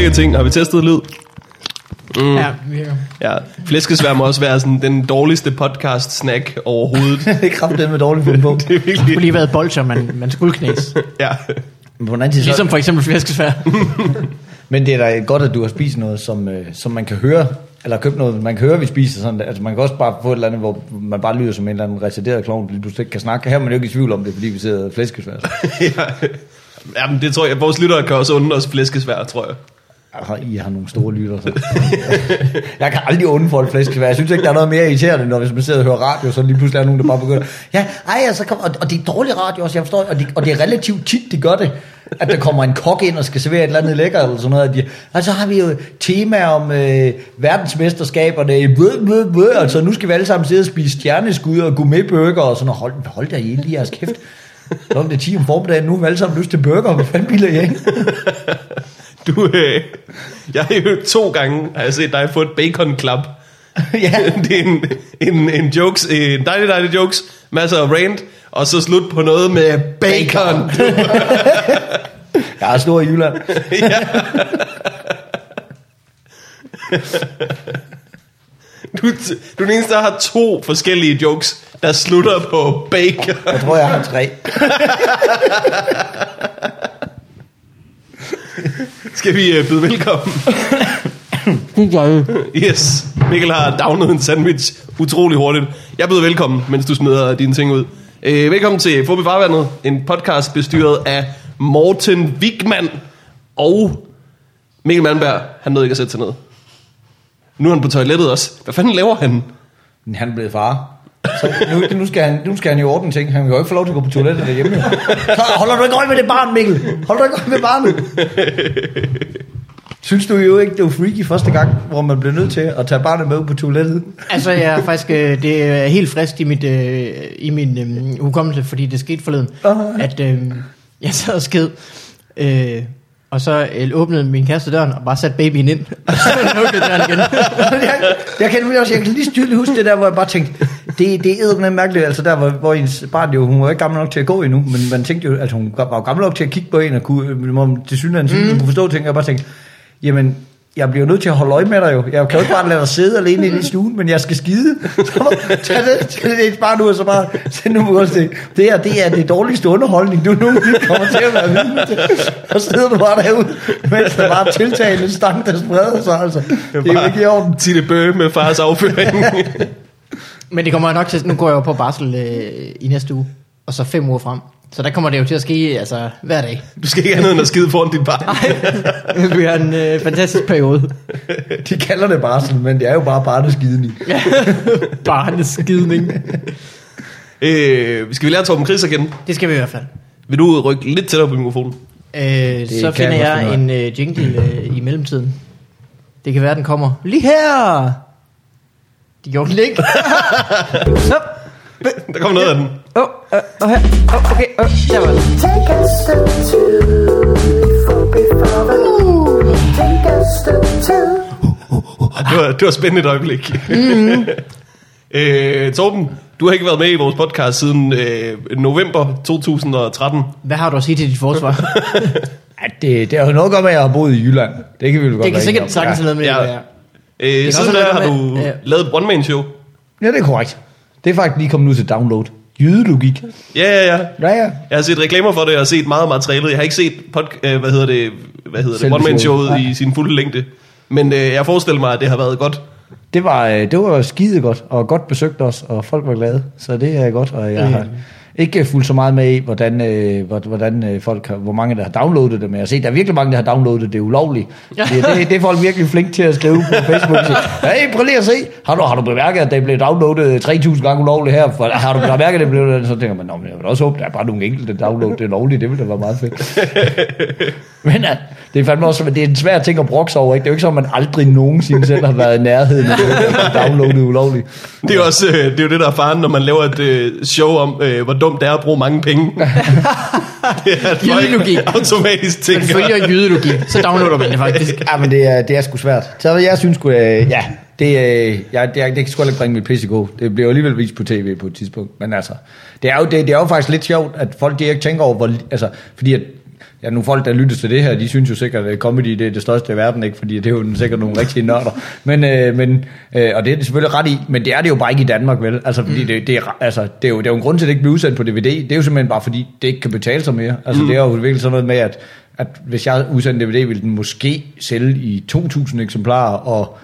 Vir- virker ting. Har vi testet lyd? Mm. Ja, virker. Ja, flæskesvær må også være sådan den dårligste podcast-snack overhovedet. det er kraftigt med dårligt fundet på. det er Det skulle virkelig... lige været bolcher, man, man skulle knæse. Ja. Men på den anden side, Ligesom for eksempel flæskesvær. Men det er da godt, at du har spist noget, som, øh, som man kan høre, eller købt noget, man kan høre, vi spiser sådan. Altså man kan også bare få et eller andet, hvor man bare lyder som en eller anden retarderet klovn, fordi du slet ikke kan snakke. Her er man jo ikke i tvivl om det, fordi vi sidder flæskesvær. ja. Jamen, det tror jeg, vores lyttere kan også undre os flæskesvær, tror jeg. Altså, I har nogle store lytter. Så. jeg kan aldrig undre folk flæskesvær. Jeg synes ikke, der er noget mere irriterende, når hvis man sidder og hører radio, så lige pludselig er der nogen, der bare begynder. Ja, ej, altså, kom, og, og det er dårlig radio også, jeg forstår, og det, og det er relativt tit, de gør det. At der kommer en kok ind og skal servere et eller andet lækker, eller sådan noget. At de, og så har vi jo tema om øh, verdensmesterskaberne. Bøh, bøh, bøh, altså, nu skal vi alle sammen sidde og spise stjerneskud og gourmetbøger og sådan noget. Hold, hold da i lige jeres kæft. Så er det 10 om formiddagen, nu har vi alle sammen lyst til burger. Hvad fanden biler jeg ikke? Du, øh, jeg har jo to gange har jeg set dig få et bacon club. ja. det er en, en, en jokes, en dejlig, dejlig jokes, masser af rant, og så slut på noget med bacon. Jeg er stor i Jylland. Du, du er den eneste, der har to forskellige jokes, der slutter på bacon. Jeg tror, jeg har tre. Skal vi øh, byde velkommen? Yes, Mikkel har downet en sandwich utrolig hurtigt. Jeg byder velkommen, mens du smider dine ting ud. Øh, velkommen til Fobi Farvandet, en podcast bestyret af Morten Wigman og Mikkel Malmberg. Han nåede ikke at sætte sig ned. Nu er han på toilettet også. Hvad fanden laver han? Men han er blevet far. Så nu, nu, skal han, nu skal han jo ordne ting. Han kan jo ikke få lov til at gå på toilettet derhjemme. Jo. Holder du ikke øje med det barn, Mikkel? Holder du ikke øje med barnet? Synes du jo ikke, det var freaky første gang, hvor man blev nødt til at tage barnet med på toilettet? Altså, jeg er faktisk, øh, det er helt frisk i, mit, øh, i min øh, hukommelse, fordi det skete forleden, Aha. at øh, jeg sad og sked, øh, og så øh, åbnede min kæreste døren og bare satte babyen ind, og så lukkede døren igen. jeg, jeg, kan, også, jeg kan lige tydeligt huske det der, hvor jeg bare tænkte, det, det er noget mærkeligt, altså der, hvor, hvor ens barn jo, hun var ikke gammel nok til at gå endnu, men man tænkte jo, at hun var gammel nok til at kigge på en, og kunne, må til synligheden mm. kunne forstå ting, og jeg bare tænkte, jamen, jeg bliver nødt til at holde øje med dig jo. Jeg kan jo ikke bare lade dig sidde alene i stuen, men jeg skal skide. Så tag det, tag det bare nu, og så bare send nu også det. Det her, det er det dårligste underholdning, du nogensinde kommer til at være vidne til. Og så sidder du bare derude, mens der bare er tiltagende stank, der spreder sig. Altså. Det er jo ikke i orden. Tille Bøge med fars afføring. Men det kommer nok til, nu går jeg jo på barsel øh, i næste uge, og så fem uger frem. Så der kommer det jo til at ske altså, hver dag. Du skal ikke andet end at skide foran dit barn. Det bliver en øh, fantastisk periode. De kalder det barsel, men det er jo bare barneskidning. Ja. Barneskidning. Øh, skal vi lære Torben Chris igen? Det skal vi i hvert fald. Vil du rykke lidt tættere på mikrofonen? Øh, så finder jeg jeg en øh, jingle øh, i mellemtiden. Det kan være, den kommer lige her. Det gjorde den ikke. Der kommer noget af den. Åh, oh, oh, her. Oh, okay, oh, der var den. Take a step two before before Ooh. Take a step two. Det var, det var spændende et øjeblik. Mm-hmm. øh, Torben, du har ikke været med i vores podcast siden øh, november 2013. Hvad har du at sige til dit forsvar? Ja, det, det har jo noget gøre med, at jeg har boet i Jylland. Det kan vi vel godt det kan være sikkert sagtens noget med Ja. Ja. Øh, siden have har du med- ja. lavet et one-man-show. Ja, det er korrekt. Det er faktisk lige kommet ud til download. Jydelogik. Ja, ja, ja. Ja, ja. Jeg har set reklamer for det, og set meget materialet. Jeg har ikke set pod, øh, hvad hedder det, hvad hedder det, one-man-showet showet. i sin fulde længde. Men øh, jeg forestiller mig, at det har været godt. Det var, øh, det var skide godt, og godt besøgt os, og folk var glade. Så det er godt, og jeg har ikke fulgt så meget med i, hvordan, øh, hvor- hvordan øh, folk har, hvor mange der har downloadet det, men jeg har set, der er virkelig mange, der har downloadet det ulovligt. Ja. Det, det, det er folk virkelig flinke til at skrive på Facebook. sige, Hey, prøv lige at se, har du, har du bemærket, at det blev downloadet 3.000 gange ulovligt her? For, har du bemærket, at det blev Så tænker man, Nå, men jeg vil også håbe, der er bare nogle enkelte download, det er lovligt, det ville da være meget fedt. Men ja, det er fandme også, det er en svær ting at brokse over, ikke? Det er jo ikke så, at man aldrig nogensinde selv har været i nærheden af at downloade ulovligt. Det er jo også øh, det, er jo det, der er faren, når man laver et øh, show om, øh, hvor dumt det er at bruge mange penge. det er, at Jydelogik. automatisk Man tænker. følger jydelogi, så downloader man det faktisk. Ja, men det er, det er sgu svært. Så jeg synes sgu, øh, ja, det, øh, jeg, det, det kan sgu ikke bringe mit pisse i gå. Det bliver alligevel vist på tv på et tidspunkt. Men altså, det er jo, det, det er jo faktisk lidt sjovt, at folk de ikke tænker over, hvor, altså, fordi at Ja, nogle folk, der lytter til det her, de synes jo sikkert, at comedy det er det største i verden, ikke? fordi det er jo sikkert nogle rigtige nørder. Men, øh, men, øh, og det er det selvfølgelig ret i, men det er det jo bare ikke i Danmark, vel? Altså, fordi mm. det, det, er, altså, det, er jo, det er jo en grund til, at det ikke bliver udsendt på DVD. Det er jo simpelthen bare, fordi det ikke kan betale sig mere. Altså, mm. det er jo virkelig sådan noget med, at, at hvis jeg udsendte DVD, ville den måske sælge i 2.000 eksemplarer, og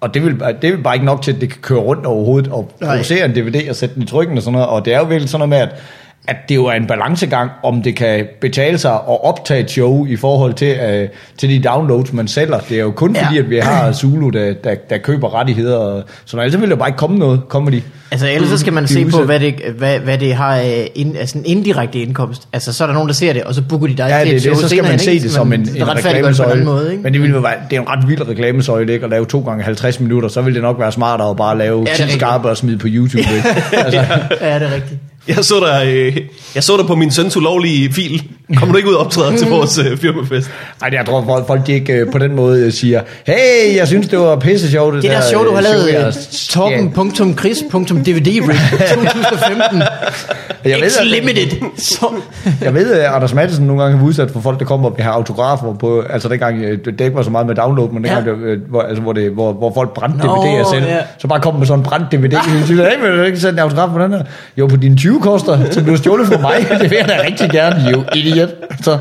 og det vil, det vil bare ikke nok til, at det kan køre rundt overhovedet og Nej. producere en DVD og sætte den i trykken og sådan noget. Og det er jo virkelig sådan noget med, at, at det jo er en balancegang, om det kan betale sig at optage et show i forhold til, uh, til de downloads, man sælger. Det er jo kun Ja. fordi, at vi har Zulu, der, der, der køber rettigheder. Og, så ellers vil der bare ikke komme noget comedy. Altså ellers så skal man se på, udsendt. hvad det, hvad, hvad det har ind, altså en indirekte indkomst. Altså så er der nogen, der ser det, og så booker de dig Ja, til det, et er det, show så skal man se det som en, en på en reklamesøjle. måde, ikke? Men det, ville jo være, det er en ret vild reklamesøjle, ikke? At lave to gange 50 minutter, så vil det nok være smartere at bare lave er 10 rigtigt. skarpe og smide på YouTube. Ikke? altså, Ja, det er rigtigt. Jeg så dig, øh, jeg så dig på min søns ulovlige fil. Kommer du ikke ud og optræder til vores øh, firmafest? Ej, jeg tror, folk, folk ikke øh, på den måde siger, hey, jeg synes, det var pisse sjovt. Det der show, du har lavet, jeg- torben.chris.dvd 2015. Jeg ved, It's at- limited. Så, Jeg ved, at Anders Madsen nogle gange har udsat for folk, der kommer og vil have autografer på, altså dengang, det ikke var så meget med download, men dengang, Ja. det, hvor, altså, hvor, det, hvor, hvor folk brændte DVD'er selv, ja. så bare kom med sådan en brændt DVD, og så siger, hey, vil du ikke sætte en autograf på den her? Jo, på dine 20 koster, som du har stjålet fra mig, det vil jeg da rigtig gerne, jo, idiot. Så,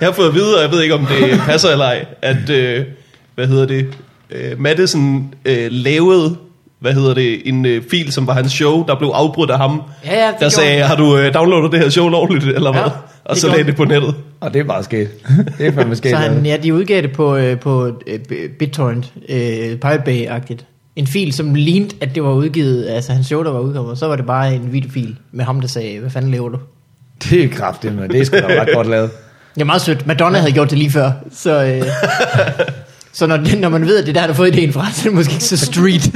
Jeg har fået at vide, og jeg ved ikke, om det passer eller ej, at, øh, hvad hedder det, øh, Madison øh, lavede, hvad hedder det, en øh, fil, som var hans show, der blev afbrudt af ham. Ja, ja, det der sagde, han. har du øh, downloadet det her show lovligt, eller hvad? Ja, og det så lagde det på nettet. og det er bare sket. Det er fandme sket. så han, ja. ja, de udgav det på, øh, på øh, BitTorrent, øh, Pirate Bay-agtigt. En fil, som lignede, at det var udgivet, altså hans show, der var udkommet. Så var det bare en videofil med ham, der sagde, hvad fanden laver du? Det er kraftigt, men det er sgu da ret godt lavet. Det er meget sødt. Madonna havde gjort det lige før. Så, øh, så når, når man ved, at det er der, der har fået ideen fra, så er det måske ikke så street.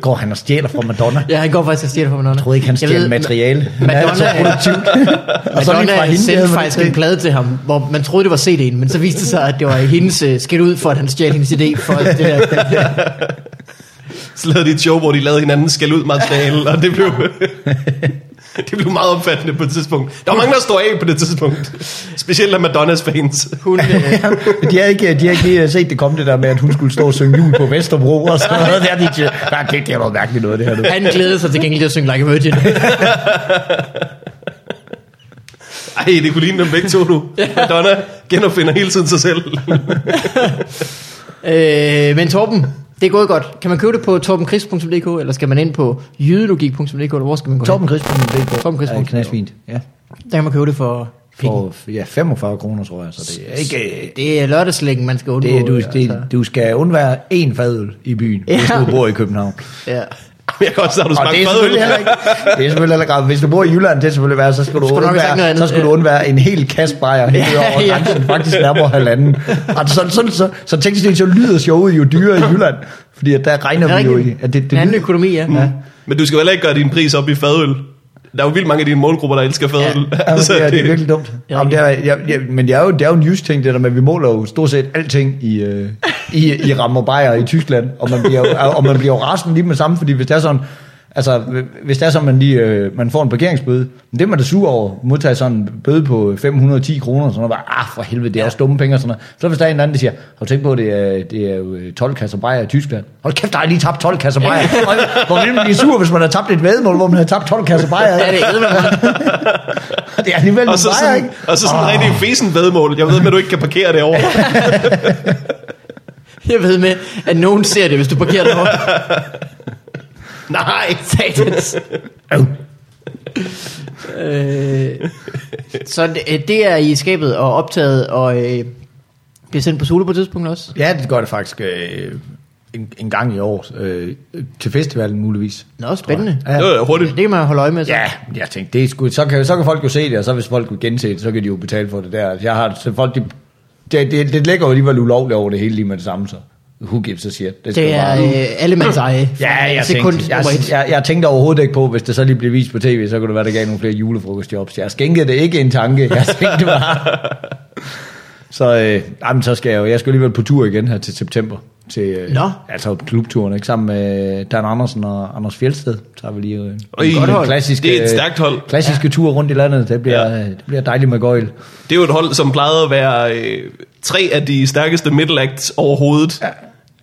Går han og stjæler fra Madonna? ja, han går faktisk og det for Madonna. Jeg troede ikke, han ved, materiale. Madonna- er så produktivt. og så fra Madonna hende, sendte faktisk en plade til ham, hvor man troede, det var CD'en, men så viste det sig, at det var hendes uh, skæld ud for, at han stjal hendes idé for det der. Så lavede de et show, hvor de lavede hinanden skæld ud materiale, og det blev... det blev meget opfattende på et tidspunkt. Der var mange, der stod af på det tidspunkt. Specielt af Madonnas fans. Hun, øh, de har ikke, de har ikke lige set det komme det der med, at hun skulle stå og synge jul på Vesterbro og sådan noget. Det er, de, nej, det, det er noget mærkeligt noget, det her. Nu. han glædede sig til gengæld til at synge Like a Virgin. Ej, det kunne ligne dem begge to nu. Madonna genopfinder hele tiden sig selv. øh, men Torben, det er gået godt. Kan man købe det på torbenkris.dk, eller skal man ind på jydelogik.dk, eller hvor skal man gå hen? Torbenkrigs.dk Torbenkrigs.dk. er knasfint. Ja. Der kan man købe det for. For ja, 45 kroner, tror jeg. Så det er ikke... Det er lørdagslæggen, man skal undgå. Det, du, altså. det, du skal undvære én fadøl i byen, ja. hvis du bor i København. Ja. Jeg kan også sige, at du er heller ikke, det er selvfølgelig heller ikke, hvis du bor i Jylland, det er selvfølgelig være, så skal du, Skulle undvære, så skal du undvære en hel kasse bajer helt Ja, over ja. grænsen, faktisk nærmere halvanden. Altså, så, så, så, så teknisk set, så lyder showet jo dyrere i Jylland, fordi at der regner er vi jo i, rigtigt. at det, det En anden økonomi, ja. Ja. Men du skal vel ikke gøre din pris op i fadøl. Der er jo vildt mange af dine målgrupper, der elsker fadøl. Ja, Altså, det, er, det er virkelig dumt. Ja. Jamen, det er, jeg, jeg, men det er, jo, det er jo en just ting, det der med, at vi måler jo stort set alting i, øh, i, i rammer i Tyskland, og man bliver og man bliver jo rasende lige med det samme, fordi hvis det er sådan, altså hvis det er sådan, man lige øh, man får en parkeringsbøde, men det er man da sur over, modtager sådan en bøde på 510 kroner, og sådan noget, ah for helvede, det er også dumme penge og sådan noget. Så hvis der er en anden, der siger, har du tænkt på, at det er, det er jo øh, 12 kasser bajer i Tyskland? Hold kæft, der jeg lige tabt 12 kasser bajer. Hvor vil man blive sur, hvis man har tabt et vedmål, hvor man har tabt 12 kasser bajer? Ja, det er det er alligevel og så bajer, sådan, ikke? og så sådan en rigtig fesen vedmål. Jeg ved, men du ikke kan parkere det over. Jeg ved med, at nogen ser det, hvis du parkerer derovre. Nej. Satans. Øv. Øh, så det, det er i skabet og optaget og øh, bliver sendt på Solo på et tidspunkt også. Ja, det gør det faktisk øh, en, en gang i år. Øh, til festivalen muligvis. Nå, spændende. Ja. Det var hurtigt. Det kan man holde øje med. Så. Ja, jeg tænkte, det er sgu, så, kan, så kan folk jo se det, og så hvis folk vil gense det, så kan de jo betale for det der. Jeg har, så folk, de, det, det, det ligger jo alligevel ulovligt over det hele lige med det samme, så who gives a shit. Det jo er bare- øh, allemands eje. Ja, jeg Sekund tænkte, jeg, jeg, jeg tænkte overhovedet ikke på, hvis det så lige blev vist på tv, så kunne det være, der gav nogle flere julefrokostjobs. Jeg skænkede det ikke en tanke, jeg tænkte bare. så, øh, jamen, så skal jeg jo, jeg skal alligevel på tur igen her til september. Til øh, Nå. altså klubturen, ikke? Sammen med Dan Andersen og Anders Fjeldsted. Så har vi lige øh, en Oj, godt godt hold. klassiske, Det er et stærkt hold. Klassiske tur rundt i landet. Det bliver, Ja. ja. det bliver dejligt med gøjl. Det er jo et hold, som plejede at være øh, tre af de stærkeste middle acts overhovedet, ja.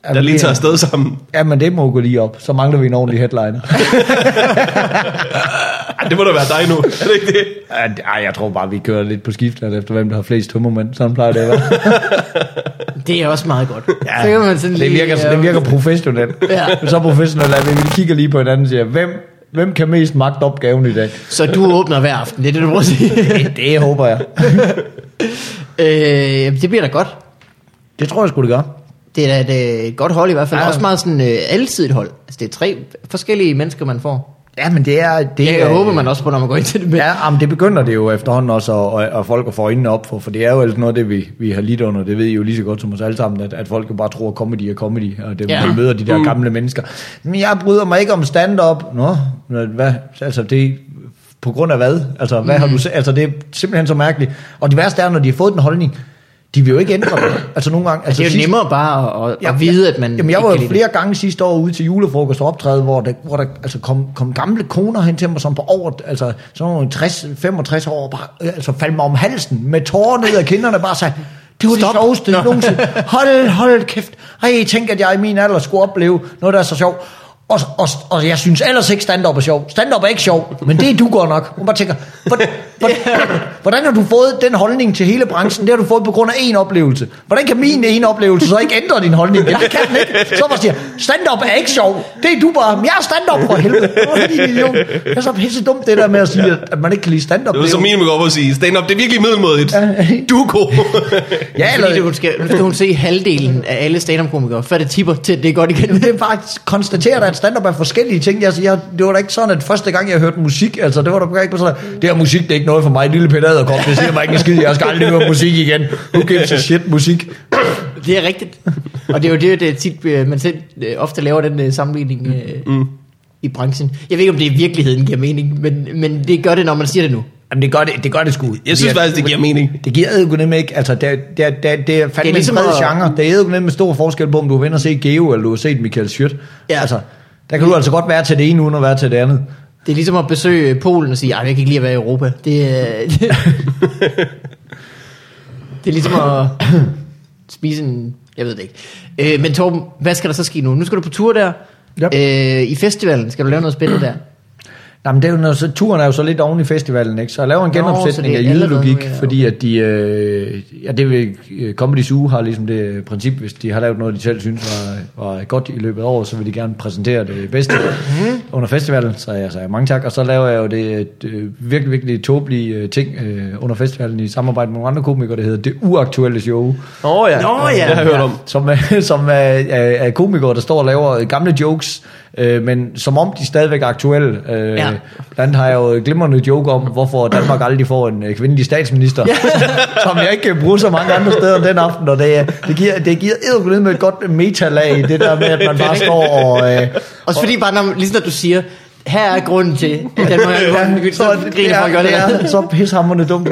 Ja, der lige tager afsted sammen. Ja, men det må gå lige op. Så mangler vi en ordentlig headliner. Det må da være dig nu, er det ikke det? Ja, Ej, jeg tror bare, vi kører lidt på skift, efter hvem der har flest tømmermænd. Sådan plejer det at være. Det er også meget godt. Ja, så kan man sådan det, lige, virker, øh, det virker professionelt. Ja. Så professionelt er vi, vi kigger lige på hinanden og siger, hvem, hvem kan mest magte opgaven i dag? Så du åbner hver aften, det er det, du må sige. Det, det håber jeg. øh, det bliver da godt. Det tror jeg sgu, det gør. Det er da et øh, godt hold i hvert fald. Ja. Også meget sådan øh, alsidigt hold. Altså det er tre forskellige mennesker, man får. Ja, men det er... Det er, jeg håber man også på, når man går ind til det med. Ja, jamen, det begynder det jo efterhånden også, og, og, og folk at få øjnene op for, for det er jo altså noget det, vi, vi har lidt under, det ved I jo lige så godt som os alle sammen, at, at folk jo bare tror, at comedy er comedy, og det, Ja. ja. møder de der gamle mennesker. Men jeg bryder mig ikke om stand-up. Nå, hvad? Altså, det på grund af hvad? Altså, hvad har du? Altså, det er simpelthen så mærkeligt. Og det værste er, når de har fået den holdning, de vil jo ikke ændre det. Altså, nogle gange... Altså, det er jo sidst- nemmere bare at, at, at vide, at man Jamen, jeg var jo flere gange sidste år ude til julefrokost og optræde, hvor der, hvor der altså kom, kom gamle koner hen til mig, som på over, altså sådan nogle 60, 65 år, bare, øh, altså faldt mig om halsen, med tårer ned ad kinderne, bare sagde, det var Stop. det sjoveste nogensinde. Hold, hold kæft. Ej, tænk, at jeg i min alder skulle opleve noget, der er så sjovt. Og, og, og jeg synes ellers ikke stand-up er sjov. Stand-up er ikke sjov, men det er du godt nok. Hun bare tænker, hvordan, hvordan, hvordan har du fået den holdning til hele branchen? Det har du fået på grund af en oplevelse. Hvordan kan min ene oplevelse så ikke ændre din holdning? Jeg kan den ikke. Så bare siger, stand-up er ikke sjov. Det er du bare. Men jeg er stand-up for helvede. Det er så pisse dumt det der med at sige, at, man ikke kan lide stand-up. Det var er som jo- minimum op at sige, stand up, det er virkelig middelmådigt. Du er god. Ja, Fordi eller, hun skal, nu skal hun se halvdelen af alle stand-up-komikere, før det tipper til, at det er godt igen. Det er bare konstateret, at stand-up er forskellige ting. Altså, jeg, det var da ikke sådan, at første gang, jeg hørte musik, altså, det var da ikke sådan, det her musik, det er ikke noget for mig, lille Peter Aderkop, det siger mig ikke en skid, jeg skal aldrig høre musik igen. Who gives a shit musik? Det er rigtigt. Og det er jo det, det er tit, øh, man selv øh, ofte laver den øh, sammenligning mm. i branchen. Jeg ved ikke, om det i virkeligheden giver mening, men, men det gør det, når man siger det nu. Jamen, det gør det, det, gør det sgu. Jeg synes faktisk, det giver mening. Det giver eddergunem ikke, altså det, det, det, det er fandme Det er det ligesom er en bred genre. Det er eddergunem med stor forskel på, om du været inde og se Geo, eller du har set Michael Schødt. Ja. Altså, der kan du altså godt være til det ene, uden at være til det andet. Det er ligesom at besøge Polen og sige, at jeg kan ikke lide at være i Europa. Det, øh, det, det er ligesom at spise en... Jeg ved det ikke. Øh, men Torben, hvad skal der så ske nu? Nu skal du på tur der. Ja. Øh, I festivalen skal du lave noget spændende der. Jamen, det er jo, noget, så, turen er jo så lidt oven i festivalen, ikke? Så jeg laver en Nå, genopsætning så af det jydelogik, ja, fordi at de, øh, ja, det vil, øh, Comedy Zoo har ligesom det princip, hvis de har lavet noget, de selv synes var, var godt i løbet af året, så vil de gerne præsentere det bedste Mhm. under festivalen, så jeg sagde mange tak, og så laver jeg jo det øh, virkelig, virkelig tåbelige øh, ting øh, under festivalen i samarbejde med nogle andre komikere, der hedder Det Uaktuelle Show. Åh oh, ja. Nå, ja. det har jeg hørt om. Som, er, som er, er, er komikere, der står og laver gamle jokes, øh, men som om de stadigvæk er aktuelle. Øh, Ja. Blandt har jeg jo glimrende joke om, hvorfor Danmark aldrig får en øh, kvindelig statsminister, ja. som jeg ikke kan bruge så mange andre steder den aften, og det, det giver, det giver med et godt metalag, det der med, at man bare står og... Øh, Også fordi bare, når, ligesom når du siger, her er grunden til, at Danmark er ja, så griner folk det, godt det er så pishammerende dumt.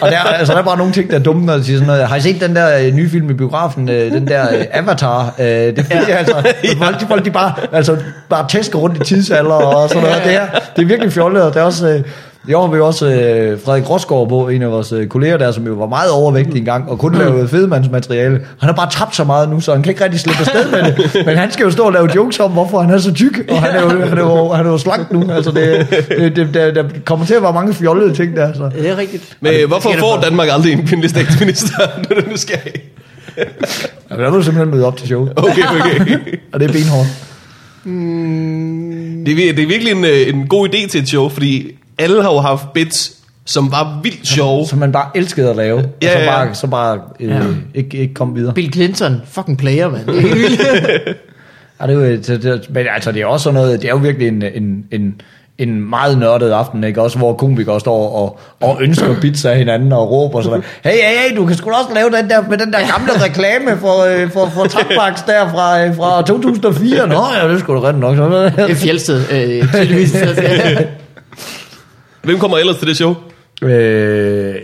Og der, altså, der er bare nogle ting, der er dumme, når de siger sådan noget. Har I set den der øh, nye film i biografen, øh, den der øh, Avatar? Det er fordi, ja. altså, folk, de, folk de bare, altså, bare tæsker rundt i tidsalder og sådan noget. Det, her, det er virkelig fjollet, og det er også... Øh, i år har vi også øh, Frederik Rosgaard på, en af vores øh, kolleger der, som jo var meget overvægtig engang, og kun lavede fedemandsmateriale. Han har bare tabt så meget nu, så han kan ikke rigtig slippe afsted med det. Men han skal jo stå og lave jokes om, hvorfor han er så tyk, og han er jo, han er jo, han er jo slank nu. Altså det, det, det, der, der kommer til at være mange fjollede ting der. Så. Det er rigtigt. Men hvorfor det sker får Danmark aldrig en kvindelig statsminister? Nu er det nysgerrig. Ja, der må du simpelthen møde op til show. Okay, okay. Og det er benhårdt. Det er, det er virkelig en, øh, en god idé til et show, fordi alle har jo haft bits, som var vildt sjove. Som man bare elskede at lave. Ja, og så ja, ja. bare, så bare øh, Ja. ikke, ikke komme videre. Bill Clinton, fucking player, mand. Det er. Ja, det er jo, det, det, men altså, det er også sådan noget, det er jo virkelig en, en, en, en meget nørdet aften, ikke? Også hvor komikere står og, og ønsker bits af hinanden og råber sådan, hey, hey, hey, du kan sgu da også lave den der, med den der gamle reklame for, øh, for, for Tampax der fra, øh, fra 2004. Nå, ja, det skulle du rent nok. Sådan Det er Fjeldsted, øh, tydeligvis. Hvem kommer ellers til det show? øh,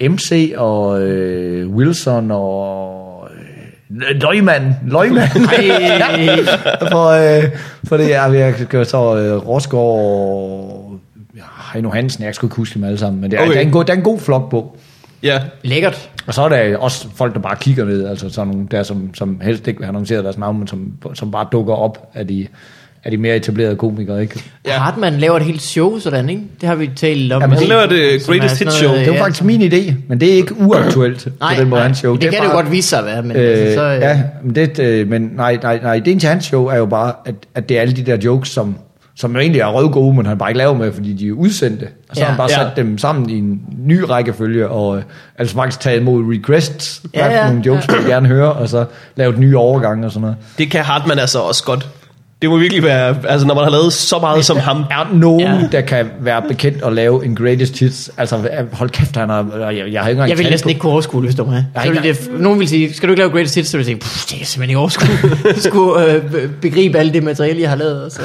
MC og øh, Wilson og øh, Løgmand, løgmand. for, øh, for det er, jeg skal så øh, Rosgaard, ja, Heino Hansen, jeg skal ikke huske dem alle sammen, men det er, okay. der, er en god, der er en god flok på. Ja, Lækkert. Og så er der også folk, der bare kigger ned, altså sådan nogle der, som, som helst ikke vil have annonceret deres navn, men som, som bare dukker op af de, af de mere etablerede komikere, ikke? Ja. Ja. Hartmann laver et helt show sådan, ikke? Det har vi talt om. Jamen, han laver det er Greatest Hits Show. Det var ja. faktisk min idé, men det er ikke uaktuelt Nej, på den måde, nej, hans show. det, det kan det jo bare- godt vise sig at være, men Øh, altså, så, øh, ja, men, det, øh, men nej, nej, nej, det til hans show er jo bare, at, at det er alle de der jokes, som, som egentlig er røvgode, men han bare ikke laver med, fordi de er udsendte. Og så Ja. har han bare Ja. sat dem sammen i en ny rækkefølge, og øh, altså faktisk taget imod requests, Ja, ja, ja. ja. nogle jokes, man vil gerne høre, og så lavet nye overgange og sådan noget. det kan Hartmann altså også godt. Det må virkelig være, altså når man har lavet så meget som ham. Er nogen, Ja. der kan være bekendt at lave en greatest hits? Altså, hold kæft, han har... Jeg, jeg har ikke engang jeg vil næsten på- ikke kunne overskue, hvis du. Jeg har det, nogen vil sige, skal du ikke lave Greatest Hits? Så vil jeg sige, "Puh, det er simpelthen ikke overskue. Jeg skulle øh, be- begribe alt det materiale, jeg har lavet. og Så.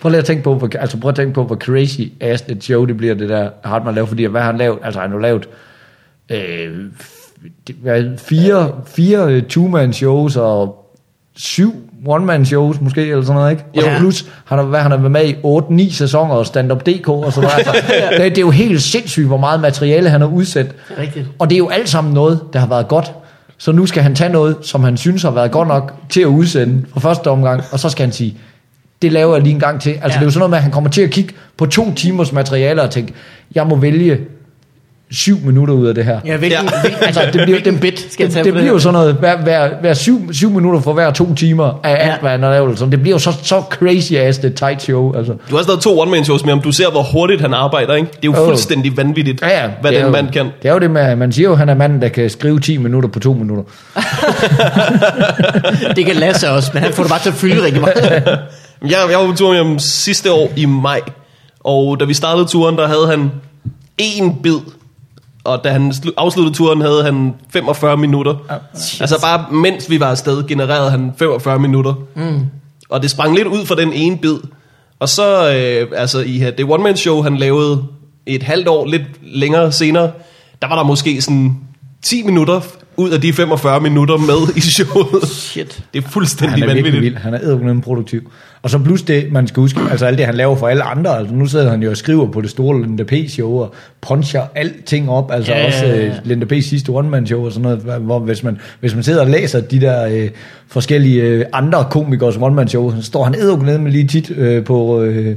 Prøv lige at tænke på, hvor, altså prøv at tænke på, hvor crazy ass et show det bliver, det der Hartmann lavet, fordi hvad har han lavet? Altså han har lavet øh, fire, fire øh, two-man shows og syv one-man shows måske, eller sådan noget, ikke? Og Jo. plus, han har, hvad, han har været med i 8-9 sæsoner og stand-up DK og sådan noget. Altså, det, det, er jo helt sindssygt, hvor meget materiale han har udsat. Rigtigt. Og det er jo alt sammen noget, der har været godt. Så nu skal han tage noget, som han synes har været godt nok til at udsende fra første omgang, og så skal han sige, det laver jeg lige en gang til. Altså ja. Ja. det er jo sådan noget med, at han kommer til at kigge på to timers materiale og tænke, jeg må vælge syv minutter ud af det her. Ja, hvilken, Ja. hvilken, Altså, det bliver, det, bit skal jeg det, tage det på bliver jo sådan noget, hver, hver, hver syv, syv minutter for hver to timer af alt, Ja. hvad han har lavet. Så det bliver jo så, så crazy ass, det tight show. Altså. Du har også lavet to one-man-shows med ham. Du ser, hvor hurtigt han arbejder, ikke? Det er jo Jo. fuldstændig vanvittigt, Ja, ja, hvad det den jo, mand kan. Det er jo det med, man siger jo, at han er manden, der kan skrive 10 minutter på to minutter. Det kan Lasse også, men han får det bare til at fylde rigtig meget. Jeg, jeg var på tur med ham sidste år i maj, og da vi startede turen, der havde han én bid, og da han slu- afsluttede turen, havde han 45 minutter. Altså bare mens vi var afsted, genererede han 45 minutter. Mm. Og det sprang lidt ud fra den ene bid. Og så, øh, altså i det one-man-show, han lavede et halvt år, lidt længere senere, der var der måske sådan 10 minutter ud af de 45 minutter med i showet. Shit. Det er fuldstændig Han er virkelig vanvittigt. vild. Han er produktiv. Og så plus det, man skal huske, altså alt det, han laver for alle andre. Altså nu sidder han jo og skriver på det store Linda P-show og puncher alting op. Altså Ja, ja, ja, også ja. øh, Linda P's sidste one-man-show og sådan noget. Hvor hvis man, hvis man sidder og læser de der øh, forskellige øh, andre komikers one-man-show, så står han edderkonden med lige tit øh, på, øh,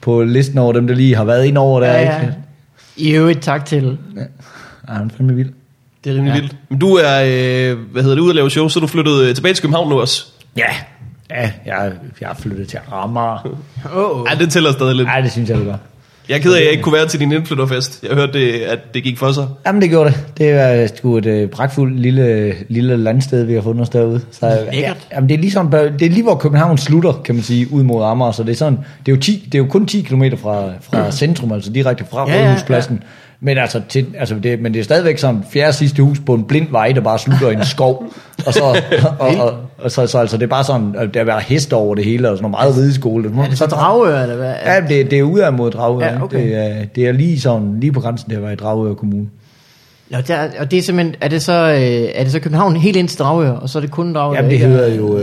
på listen over dem, der lige har været ind over der. Ja, Ikke? ja. I øvrigt tak til. Ja, han er fandme vild. Det er rimelig Ja. ja. vildt. Men du er, øh, hvad hedder det, ude at lave show, så er du flyttet øh, tilbage til København nu også. Ja, ja jeg, jeg er flyttet til Amager. Oh, oh. Ja, det tæller stadig lidt. Nej, det synes jeg, det var. Jeg er ked af, at jeg ikke kunne være til din indflytterfest. Jeg hørte, det, at det gik for sig. Jamen det gjorde det. Det er sgu et øh, pragtfuldt lille, lille landsted, vi har fundet os derude. Så, ja, Lækkert. jamen, det er ligesom, det er lige hvor København slutter, kan man sige, ud mod Amager. Så det er, sådan, det er, jo, 10, det er jo kun 10 km fra, fra centrum, altså direkte fra Ja, ja, Rådhuspladsen. Men, altså, til, altså det, men det er stadigvæk sådan fjerde sidste hus på en blind vej, der bare slutter i en skov. Og så, og, og, og, så, så altså, det er bare sådan, at der er hest over det hele, og sådan noget meget rideskole. Er det så Dragør, eller hvad? Ja, det, det er ude mod Dragør. Ja, okay. det, er, det er lige sådan, lige på grænsen til at være i Dragør Kommune. Nå, der, og det er simpelthen, er det så, øh, er det så København helt ind til Dragør, og så er det kun Dragør? Jamen det ikke? hedder jo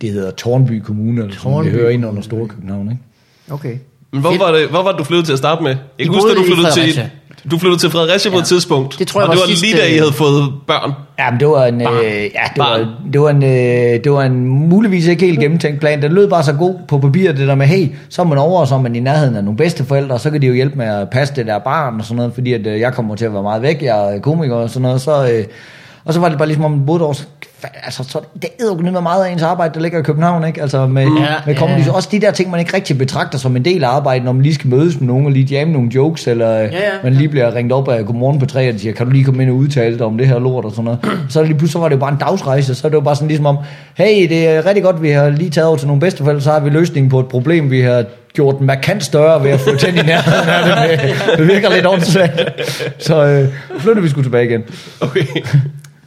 det hedder Tornby Kommune, eller sådan. Tårnby det hører ind under Store København, ikke? Okay. Men hvor Fedt. var, det, hvor var det, du flyttede til at starte med? Jeg I kan huske, at boede du flyttede til. Du flyttede til Fredericia på Ja. et tidspunkt. Det tror jeg og det var sidste- lige da I havde fået børn. Ja, men det var en, Barn. øh, ja, det Barn. var, det var en, øh, det var en muligvis ikke helt gennemtænkt plan. Den lød bare så god på papir, det der med, hey, så er man over, og så er man i nærheden af nogle bedsteforældre, og så kan de jo hjælpe med at passe det der barn og sådan noget, fordi at, øh, jeg kommer til at være meget væk, jeg er komiker og sådan noget, så, øh, og så var det bare ligesom, om man boede over, så, altså, så det er jo meget af ens arbejde, der ligger i København, ikke? Altså med, Ja, med comedy, ja. også de der ting, man ikke rigtig betragter som en del af arbejdet, når man lige skal mødes med nogen og lige jamme nogle jokes, eller ja, ja, man lige bliver ringet op af Godmorgen på 3, og de siger, kan du lige komme ind og udtale dig om det her lort og sådan noget. Så lige pludselig så var det jo bare en dagsrejse, så er det jo bare sådan ligesom om, hey, det er rigtig godt, vi har lige taget over til nogle bedsteforældre, så har vi løsningen på et problem, vi har gjort den markant større ved at flytte hen i nærheden af det. Med, det virker lidt åndssvagt. Så øh, flytter vi sgu tilbage igen. Okay.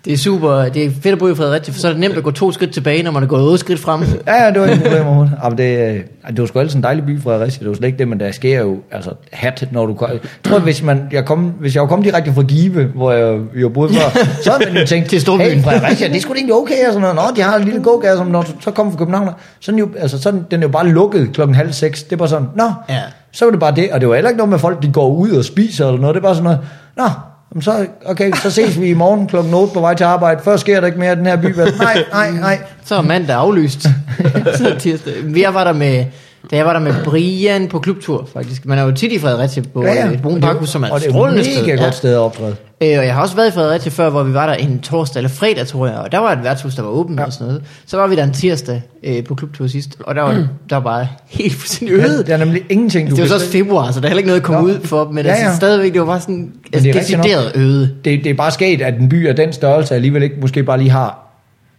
Det er super, det er fedt at bo i Fredericia, for så er det nemt at gå to skridt tilbage, når man er gået otte skridt frem. Ja, ja, det var ikke problem overhovedet. Jamen, det, øh, det var sgu ellers en dejlig by, Fredericia. Det var slet ikke det, men der sker jo altså, hat, når du kom. Jeg tror, hvis, man, jeg kom, hvis jeg var kommet direkte fra Give, hvor jeg jo boede før, så havde man jo tænkt, Til storbyen. hey, Fredericia, det er sgu da egentlig okay, og sådan noget. Nå, de har en lille gågade, som når du så kommer fra København. Så er jo, altså, så er den, er jo bare lukket klokken halv seks. Det er bare sådan, nå, Ja. så var det bare det. Og det var heller ikke noget med folk, de går ud og spiser eller noget. Det er bare sådan noget, nå, jamen så, okay, så ses vi i morgen klokken 8 på vej til arbejde. Før sker der ikke mere i den her by. Nej, nej, nej. Så er mandag aflyst. så er tirsdag. Jeg var der med, da jeg var der med Brian på klubtur, faktisk. Man er jo tit i Fredericia på ja, ja. et brun parkhus, som er og et det er strålende et sted. mega godt sted at optræde. Øh, og jeg har også været i Fredericia før, hvor vi var der en torsdag eller fredag, tror jeg, og der var et værtshus, der var åbent ja. og sådan noget. Så var vi der en tirsdag øh, på klubtur sidst, og der var, der var bare helt fuldstændig øde. Det er nemlig ingenting, du Det var så også februar, så der er heller ikke noget at komme Nå. ud for, men Ja, ja, altså, ja. stadigvæk, det var bare sådan altså, det er nok. decideret øde. det, det er bare sket, at en by af den størrelse alligevel ikke måske bare lige har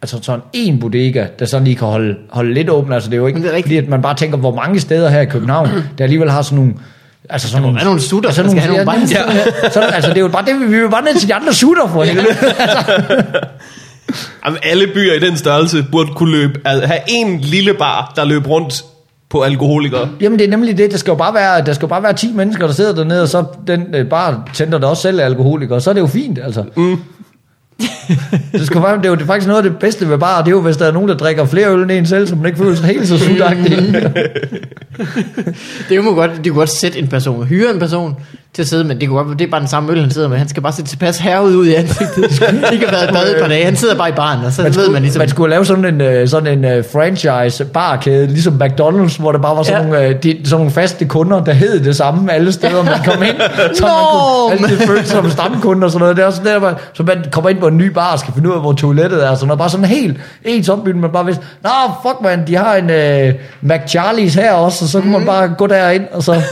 altså sådan en bodega, der sådan lige kan holde, holde lidt åben. Altså det er jo ikke, det er rigtigt. fordi at man bare tænker, hvor mange steder her i København, der alligevel har sådan nogle Altså sådan Der må være nogle sutter, altså der skal have nogle ja, ja. så, altså det er jo bare det, vi, vi er jo bare ned til de andre sutter for helvede. Jamen, alle byer i den størrelse burde kunne løbe, altså, have en lille bar, der løber rundt på alkoholikere. Jamen det er nemlig det, der skal jo bare være, der skal jo bare være 10 mennesker, der sidder dernede, og så den øh, bare tænder der også selv er alkoholikere, så er det jo fint, altså. Mm det, skal være, det er jo faktisk noget af det bedste ved bare, det er jo, hvis der er nogen, der drikker flere øl end en selv, så man ikke føler sig helt så sudagtig. Det må godt, de kunne godt sætte en person, hyre en person til at sidde, men det, kunne godt, det er bare den samme øl, han sidder med. Han skal bare se tilpas herud ud i ansigtet. Det kan være bad par dage. Han sidder bare i baren, og så Man ved skulle, man ligesom... man skulle lave sådan en, øh, sådan en uh, franchise barkæde, ligesom McDonald's, hvor der bare var sådan, Ja. nogle, uh, de, sådan nogle faste kunder, der hed det samme alle steder, man kom ind. så man kunne altid føle som stamkunde og sådan noget. Det er sådan der, så man kommer ind på en ny bar og skal finde ud af, hvor toilettet er. Sådan noget. Bare sådan helt ens opbygning, man bare vidste, Nå, fuck man, de har en uh, McCharlie's her også, og så kunne man bare gå derind, og så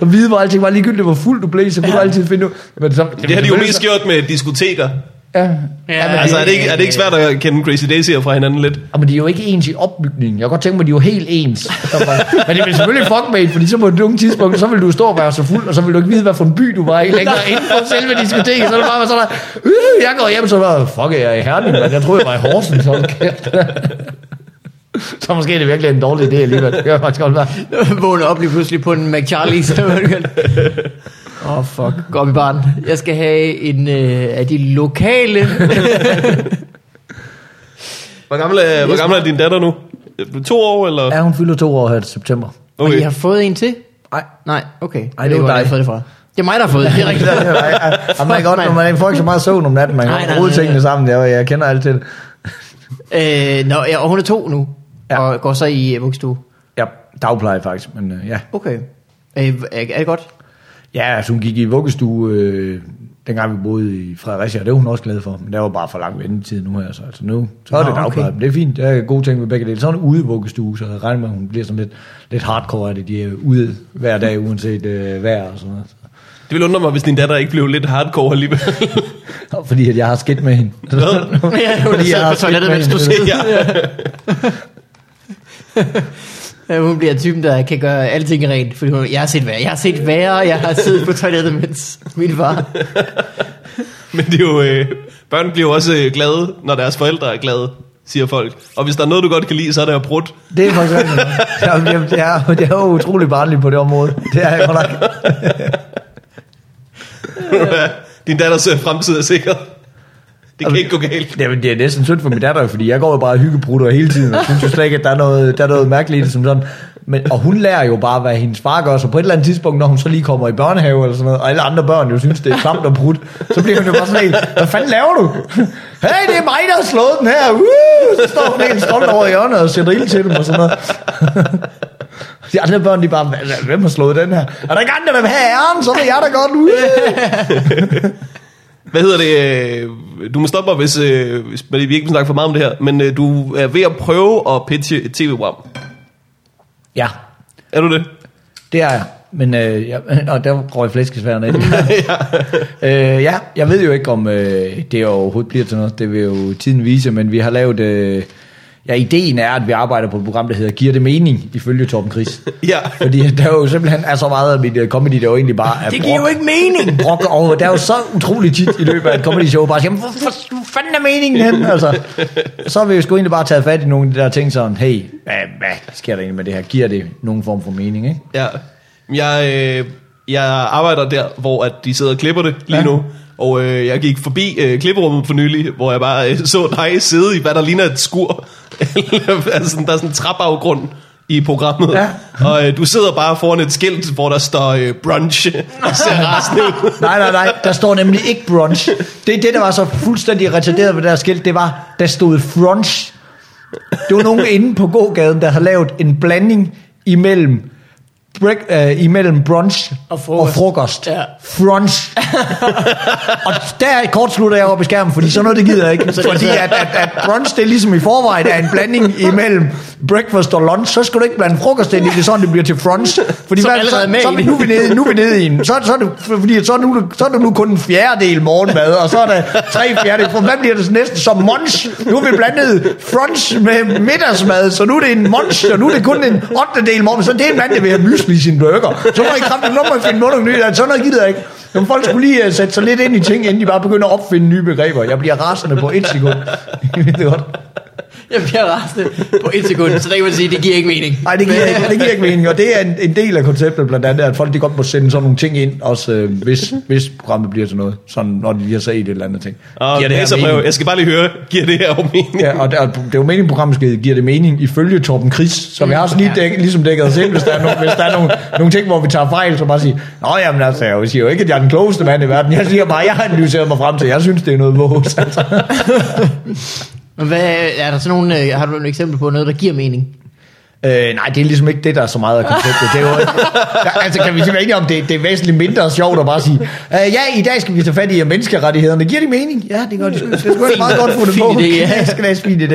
og vide, hvor alting var ligegyldigt, hvor fuld du blev, så kunne du altid finde ud. Men så, Det har de jo mest gjort med diskoteker. Ja. Ja, men Altså, er det, ikke, er det ikke svært at kende Crazy Daisy fra hinanden lidt? Ja, men de er jo ikke ens i opbygningen. Jeg kan godt tænke mig, at de er jo helt ens. Men det vil selvfølgelig fuck med, fordi så på et dumt tidspunkt, så vil du stå og være så fuld, og så vil du ikke vide, hvad for en by du var i længere inden for selve diskoteket. Så er det bare sådan der, øh, jeg går hjem, så var fuck, jeg er i Herning, men jeg troede, jeg var i Horsens. Hold kæft. Så måske er det virkelig en dårlig idé alligevel. Det kan faktisk godt være. Vågne op lige pludselig på en McCharlie's. Åh, oh, fuck. Gå op i baren. Jeg skal have en øh, af de lokale... Hvor gammel er, hvor gammel er din datter nu? To år, eller? Ja, hun fylder to år her i september. Okay. Og I har fået en til? Nej. Nej, okay. Ej, det er jo dig. har fået det fra. Det er mig, der har fået det. Det er rigtigt. Og man godt, når man får ikke så meget søvn om natten, man kan Nej, nej, rode nej, tingene nej. sammen. Jeg, jeg kender alt til det. Øh, nå, ja, og hun er to nu. Ja. Ja. Og går så i øh, vuggestue. Ja, dagpleje faktisk, men øh, ja. Okay. Øh, er, er det godt? Ja, altså hun gik i vuggestue, øh, dengang vi boede i Fredericia, og det var hun også glad for. Men der var bare for lang ventetid nu her, så altså nu, så er det dagpleje. okay. Men det er fint, der er gode ting ved begge dele. Så er hun ude i vuggestue, så jeg regner med, at hun bliver sådan lidt, lidt hardcore af det. De er ude hver dag, uanset øh, vejr og sådan noget. Det vil undre mig, hvis din datter ikke blev lidt hardcore alligevel. Fordi at jeg har skidt med hende. Ja, hun Fordi jeg har skidt med siger. ja. Hun bliver typen, der kan gøre alting rent. Fordi hun, jeg har set værre, jeg har set værre, jeg har siddet på toilettet, mens min far... Men det er jo, øh, børn bliver jo også øh, glade, når deres forældre er glade, siger folk. Og hvis der er noget, du godt kan lide, så er det at brudt. Det er faktisk rigtigt. Jamen, det, er- det, er, det er jo utrolig barnligt på det område. Det er jeg godt nok. Din datters fremtid er sikret. Det kan ikke gå galt. Jamen, det er næsten synd for min datter, fordi jeg går jo bare hyggebrutter hele tiden, og synes jo slet ikke, at der er noget, der er noget mærkeligt i det som sådan. Men, og hun lærer jo bare, hvad hendes far gør, så på et eller andet tidspunkt, når hun så lige kommer i børnehave eller sådan noget, og alle andre børn jo synes, det er klamt og brudt, så bliver hun jo bare sådan helt, hvad fanden laver du? Hey, det er mig, der har slået den her. Uh! Så står hun helt stolt over hjørnet og sætter ild til dem og sådan noget. De andre børn, de bare, "Hvad- hvem har slået den her? Er der ikke andre, der vil have æren, så er det jeg, der godt ud. Hvad hedder det? øh, Du må stoppe mig, hvis, øh, hvis vi ikke vil snakke for meget om det her. Men øh, du er ved at prøve at pitche et tv-program. Ja, Er du det? Det er jeg. Men øh, ja, og der røg flæskesværene ind. ja. Øh, ja, jeg ved jo ikke, om øh, det overhovedet bliver til noget. Det vil jo tiden vise, men vi har lavet øh, Ja, ideen er, at vi arbejder på et program, der hedder Giver det mening, ifølge Torben Chris. Ja. Fordi der er jo simpelthen er så meget af mit øh, comedy, der jo egentlig bare er Det giver jo brok- ikke mening. brok over. Der er jo så utroligt tit i løbet af et comedy show, bare siger, hvor, hvor, fanden er meningen hen? Altså, så har vi jo sgu egentlig bare taget fat i nogle af de der ting sådan, hey, hvad, hvad sker der egentlig med det her? Giver det nogen form for mening, ikke? Ja. Jeg, øh, jeg arbejder der, hvor at de sidder og klipper det lige ja. nu. Og øh, jeg gik forbi øh, klipperummet for nylig, hvor jeg bare øh, så dig sidde i, hvad der ligner et skur. altså, der er sådan en trapafgrund i programmet. Ja. Og øh, du sidder bare foran et skilt, hvor der står øh, brunch. Ser ud. Nej, nej, nej, der står nemlig ikke brunch. Det er det, der var så fuldstændig retarderet ved det der skilt, det var, der stod frunch. Det var nogen inde på gågaden, der har lavet en blanding imellem break, uh, imellem brunch Og frokost. Og frokost. Ja. Frunch. og der kort slutter jeg op i skærmen, fordi sådan noget, det gider jeg ikke. Fordi at, at, at brunch, det er ligesom i forvejen er en blanding imellem breakfast og lunch, så skal du ikke blande frokost ind i det, sådan det bliver til frunch. Fordi Som hvad- så, er med så, så, nu er vi nede, nu er vi nede i en. Så, så er det, fordi så er, nu, så er det nu kun en fjerdedel morgenmad, og så er der tre fjerdedel. For hvad bliver det så næsten som munch? Nu har vi blandet frunch med middagsmad, så nu er det en munch, og nu er det kun en ottendedel morgenmad. Så det er en mand, der vil have mysli spise sin burger. Så må I kraftigt, nu må I finde på nyt. nye. Sådan noget gider jeg ikke. Men folk skulle lige uh, sætte sig lidt ind i ting, inden de bare begynder at opfinde nye begreber. Jeg bliver rasende på et sekund. det er godt. Jeg bliver rasende på et sekund, så der kan man sige, det giver ikke mening. Nej, det giver, ikke, det giver ikke mening, og det er en, en del af konceptet blandt andet, at folk de godt må sende sådan nogle ting ind, også øh, hvis, hvis programmet bliver til noget, sådan når de lige har set et eller andet ting. Og Giver det her mening? jeg skal bare lige høre, giver det her jo mening? Ja, og, der, og det er jo meningen, programmet skal giver det mening ifølge Torben så vi har også lige dæk, ligesom dækket os ind, hvis der er, nogle, hvis der er nogle, nogle ting, hvor vi tager fejl, så bare sige, Nå jamen altså, jeg siger jo ikke, at jeg er den klogeste mand i verden, jeg siger bare, jeg har analyseret mig frem til, jeg synes, det er noget vås. Altså. Hvad, er der sådan nogle, øh, har du et eksempel på noget, der giver mening? Øh, nej, det er ligesom ikke det, der er så meget af konceptet. Det er jo, der, altså kan vi sige enige om, det, det er væsentligt mindre sjovt at bare sige, øh, ja, i dag skal vi tage fat i menneskerettighederne. Giver de mening? Ja, det gør. Det er sgu ellers meget godt fundet på. idé, ja. det skal da fin idé.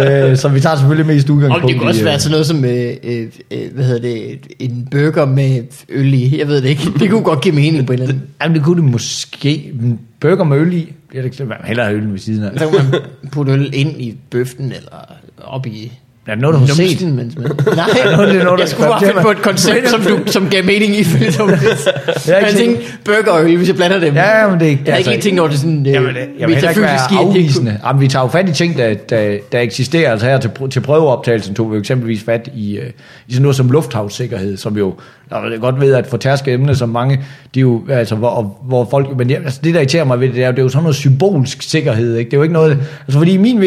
Øh, så vi tager selvfølgelig mest udgangspunkt Og det kunne også i, øh, være sådan noget som, øh, øh, øh, hvad hedder det, en burger med øl i. Jeg ved det ikke. Det kunne godt give mening på en eller anden. Jamen, det kunne det måske. En Burger med øl i. Det er det ikke hellere øl ved siden af. Så kunne man putte øl ind i bøften eller op i Er det noget, du har set? man, nej, det er noget, jeg skulle bare finde på et koncept, som, du, som gav mening i Chris. Jeg er Jeg ikke tænkte, burger og hvis jeg blander dem. Ja, men det er Jeg har ikke lige tænkt over det sådan øh, Jamen, det, jeg vil heller ikke være metafysisk afvisende. Jamen, vi tager jo fat i ting, der, der, der eksisterer. Altså her til, til prøveoptagelsen tog vi eksempelvis fat i, øh, i sådan noget som lufthavssikkerhed, som jo jeg godt ved, at for tærske emne, som mange, de er jo, altså, hvor, hvor folk, men det, altså, det der irriterer mig ved det, det er, jo- det er jo sådan noget symbolsk sikkerhed, ikke? Det er jo ikke noget, altså fordi i min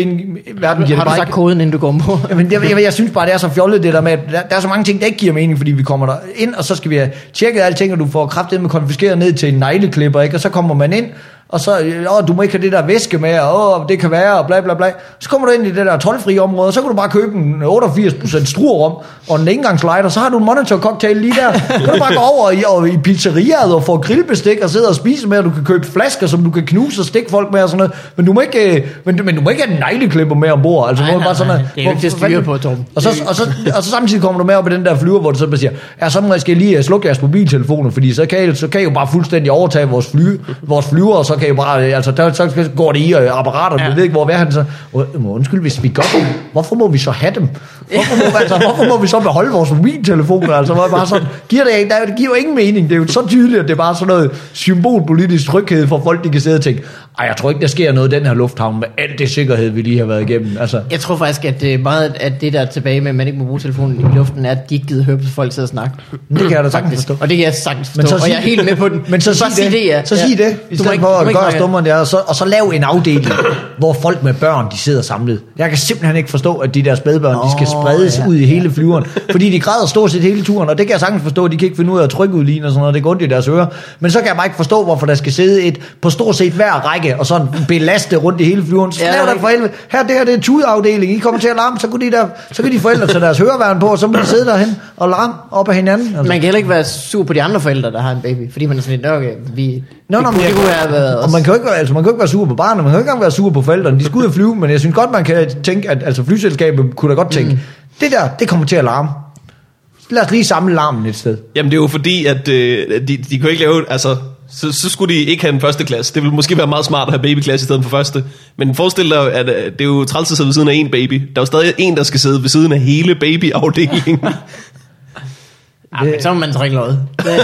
verden Har du sagt ikke, koden, inden du går på? Jamen, jeg, jeg, jeg synes bare, det er så fjollet det der med, at der, der er så mange ting, der ikke giver mening, fordi vi kommer der ind, og så skal vi have tjekket alting, og du får kraftet med konfiskeret ned til en negleklipper, ikke? Og så kommer man ind, og så, åh, du må ikke have det der væske med, og åh, det kan være, og bla bla bla. Så kommer du ind i det der tolvfri område, og så kan du bare købe en 88% struerum, og en engangslighter, så har du en monitor cocktail lige der. Så kan du bare gå over i, og i pizzeriaet og få grillbestik og sidde og spise med, og du kan købe flasker, som du kan knuse og stikke folk med og sådan noget. Men du må ikke, øh, men, men du må ikke have en negleklipper med ombord. Altså, Nej, nej, bare sådan, nej. Det er jo ikke styre på, Torben. og så, og, så, og så samtidig kommer du med op i den der flyver, hvor du så bare siger, ja, så må jeg skal lige øh, slukke jeres mobiltelefoner, fordi så kan, I, så kan I jo bare fuldstændig overtage vores, fly, vores flyver, og så kan I bare, altså der, så går det i øh, apparater, ja. Ved ikke, hvor hvad han så, "Øh, undskyld, hvis vi gør dem, hvorfor må vi så have dem? Hvorfor må, altså, hvorfor må vi så beholde vores mobiltelefoner? Altså, hvor bare sådan, giver det, ikke- det giver jo ingen mening, det er jo så tydeligt, at det er bare sådan noget symbolpolitisk tryghed for folk, de kan sidde og tænke, ej, jeg tror ikke, der sker noget i den her lufthavn med alt det sikkerhed, vi lige har været igennem. Altså, Jeg tror faktisk, at øh, meget af det der er tilbage med, at man ikke må bruge telefonen i luften, er, at de ikke gider høre på folk sidde og snakke. det kan jeg da sagtens forstå. Og det kan jeg sagtens forstå. Men så og sig, jeg er helt med på den. Men så Bare sig det, ja. så sig det, i stedet for at ikke gøre os snakke. dummere, det er, og så, og så lav en afdeling, hvor folk med børn, de sidder samlet. Jeg kan simpelthen ikke forstå, at de der spædbørn, de skal spredes ja. ud i hele flyveren, fordi de græder stort set hele turen, og det kan jeg sagtens forstå, at de kan ikke finde ud af at trykke ud og sådan noget, det går ondt i deres ører. Men så kan jeg bare ikke forstå, hvorfor der skal sidde et på stort set hver række, og sådan belaste rundt i hele flyveren. Så Ja, lav er der for helvede. Her, det her det er tudeafdeling, I kommer til at larme, så kan de, der, så kan de forældre tage deres høreværn på, og så må de sidde derhen og larme op af hinanden. Altså. Man kan heller ikke være sur på de andre forældre, der har en baby, fordi man er sådan lidt, "Nå, okay, vi... Nå, det, nå, kunne, men det kunne have været Og man kan jo ikke, være- altså, man kan jo ikke være sur på barnet, man kan jo ikke engang være sur på forældrene. De skal ud og flyve, men jeg synes godt, man kan tænke, at altså, flyselskabet kunne da godt tænke, mm. det der, det kommer til at larme. Lad os lige samle larmen et sted. Jamen det er jo fordi, at øh, de, de kunne ikke lave, altså så, så skulle de ikke have en første klasse. Det ville måske være meget smart at have babyklasse i stedet for første. Men forestil dig, at øh, det er jo træls at sidde ved siden af en baby. Der er jo stadig en, der skal sidde ved siden af hele babyafdelingen. Ja, men så må man trække noget. Det,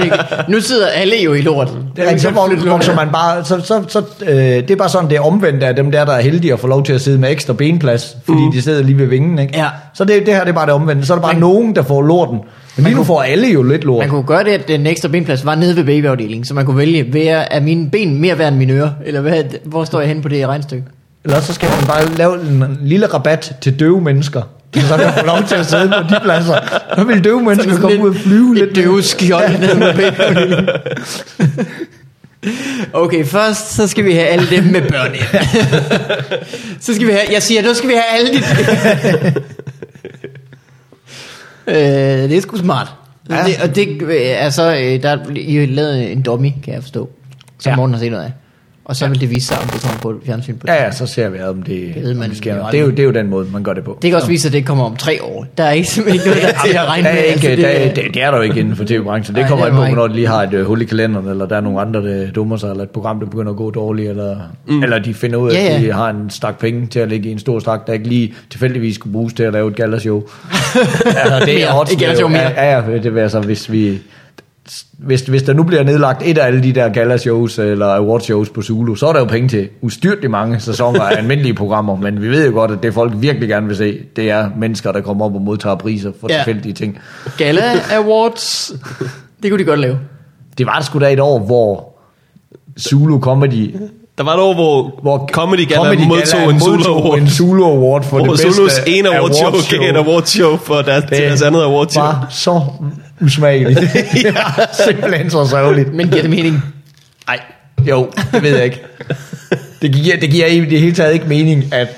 ja, det, nu sidder alle jo i lort. Det er rigtigt, så vokser man bare, så, så, så øh, det er bare sådan, det er omvendt af dem der, der er heldige at få lov til at sidde med ekstra benplads, fordi mm. de sidder lige ved vingen, ikke? Ja. Så det, det her, det er bare det omvendte. Så er der bare Man- nogen, der får lorten. Men lige nu får alle jo lidt lort. Man kunne gøre det, at den ekstra benplads var nede ved babyafdelingen, så man kunne vælge, jeg, er mine ben mere værd end mine ører? Eller hvad, hvor står jeg hen på det regnstykke? Eller så skal man bare lave en lille rabat til døve mennesker. Så kan få lov til at sidde på de pladser. Så vil døve mennesker komme ud og flyve lidt. Et døve skjold ned med babyafdelingen. Okay, først så skal vi have alle dem med børn ind. så skal vi have, jeg siger, nu skal vi have alle de... øh, det er sgu smart. Ja. Det, og det er så, øh, der er I har lavet en dummy, kan jeg forstå, som ja. Morten har set noget af. Og så vil det vise sig, om det kommer på fjernsyn på Ja, ja, så ser vi, om det, Det ved om man det sker. Det er, jo, det er jo den måde, man gør det på. Det kan også vise sig, at det kommer om tre år. Der er ikke simpelthen noget, der er til at regne der med. er ikke, altså, der, det- det, det er der jo ikke inden for tv-branchen. Det kommer det an er på, der når de lige har et øh, hul i kalenderen, eller der er nogle andre, der dummer sig, eller et program, der begynder at gå dårligt, eller, mm. eller de finder ud af, Ja, at ja. de har en stak penge til at lægge i en stor stak, der ikke lige tilfældigvis skulle bruges til at lave et gallashow. altså, det er Mere. odds, Et gallashow jo- mere. Ja, ja, det vil altså, hvis vi... Hvis, hvis der nu bliver nedlagt et af alle de der gala-shows eller award-shows på Zulu, så er der jo penge til ustyrtelig mange sæsoner af almindelige programmer, men vi ved jo godt, at det folk virkelig gerne vil se, det er mennesker, der kommer op og modtager priser for Ja. tilfældige ting. Gala Awards. Det kunne de godt lave. Det var sgu da et år, hvor Zulu Comedy... Der var et år, hvor, hvor Comedy Gala Comedy modtog Gala en Zulu Award. en Zulu Award for Hvor det bedste Zulus ene award show awardshow. gav en award show for deres, til deres andet award show. var så usmageligt. det var simpelthen så sørgeligt. Men giver det mening? Nej, jo, det ved jeg ikke. Det giver, det giver i det hele taget ikke mening at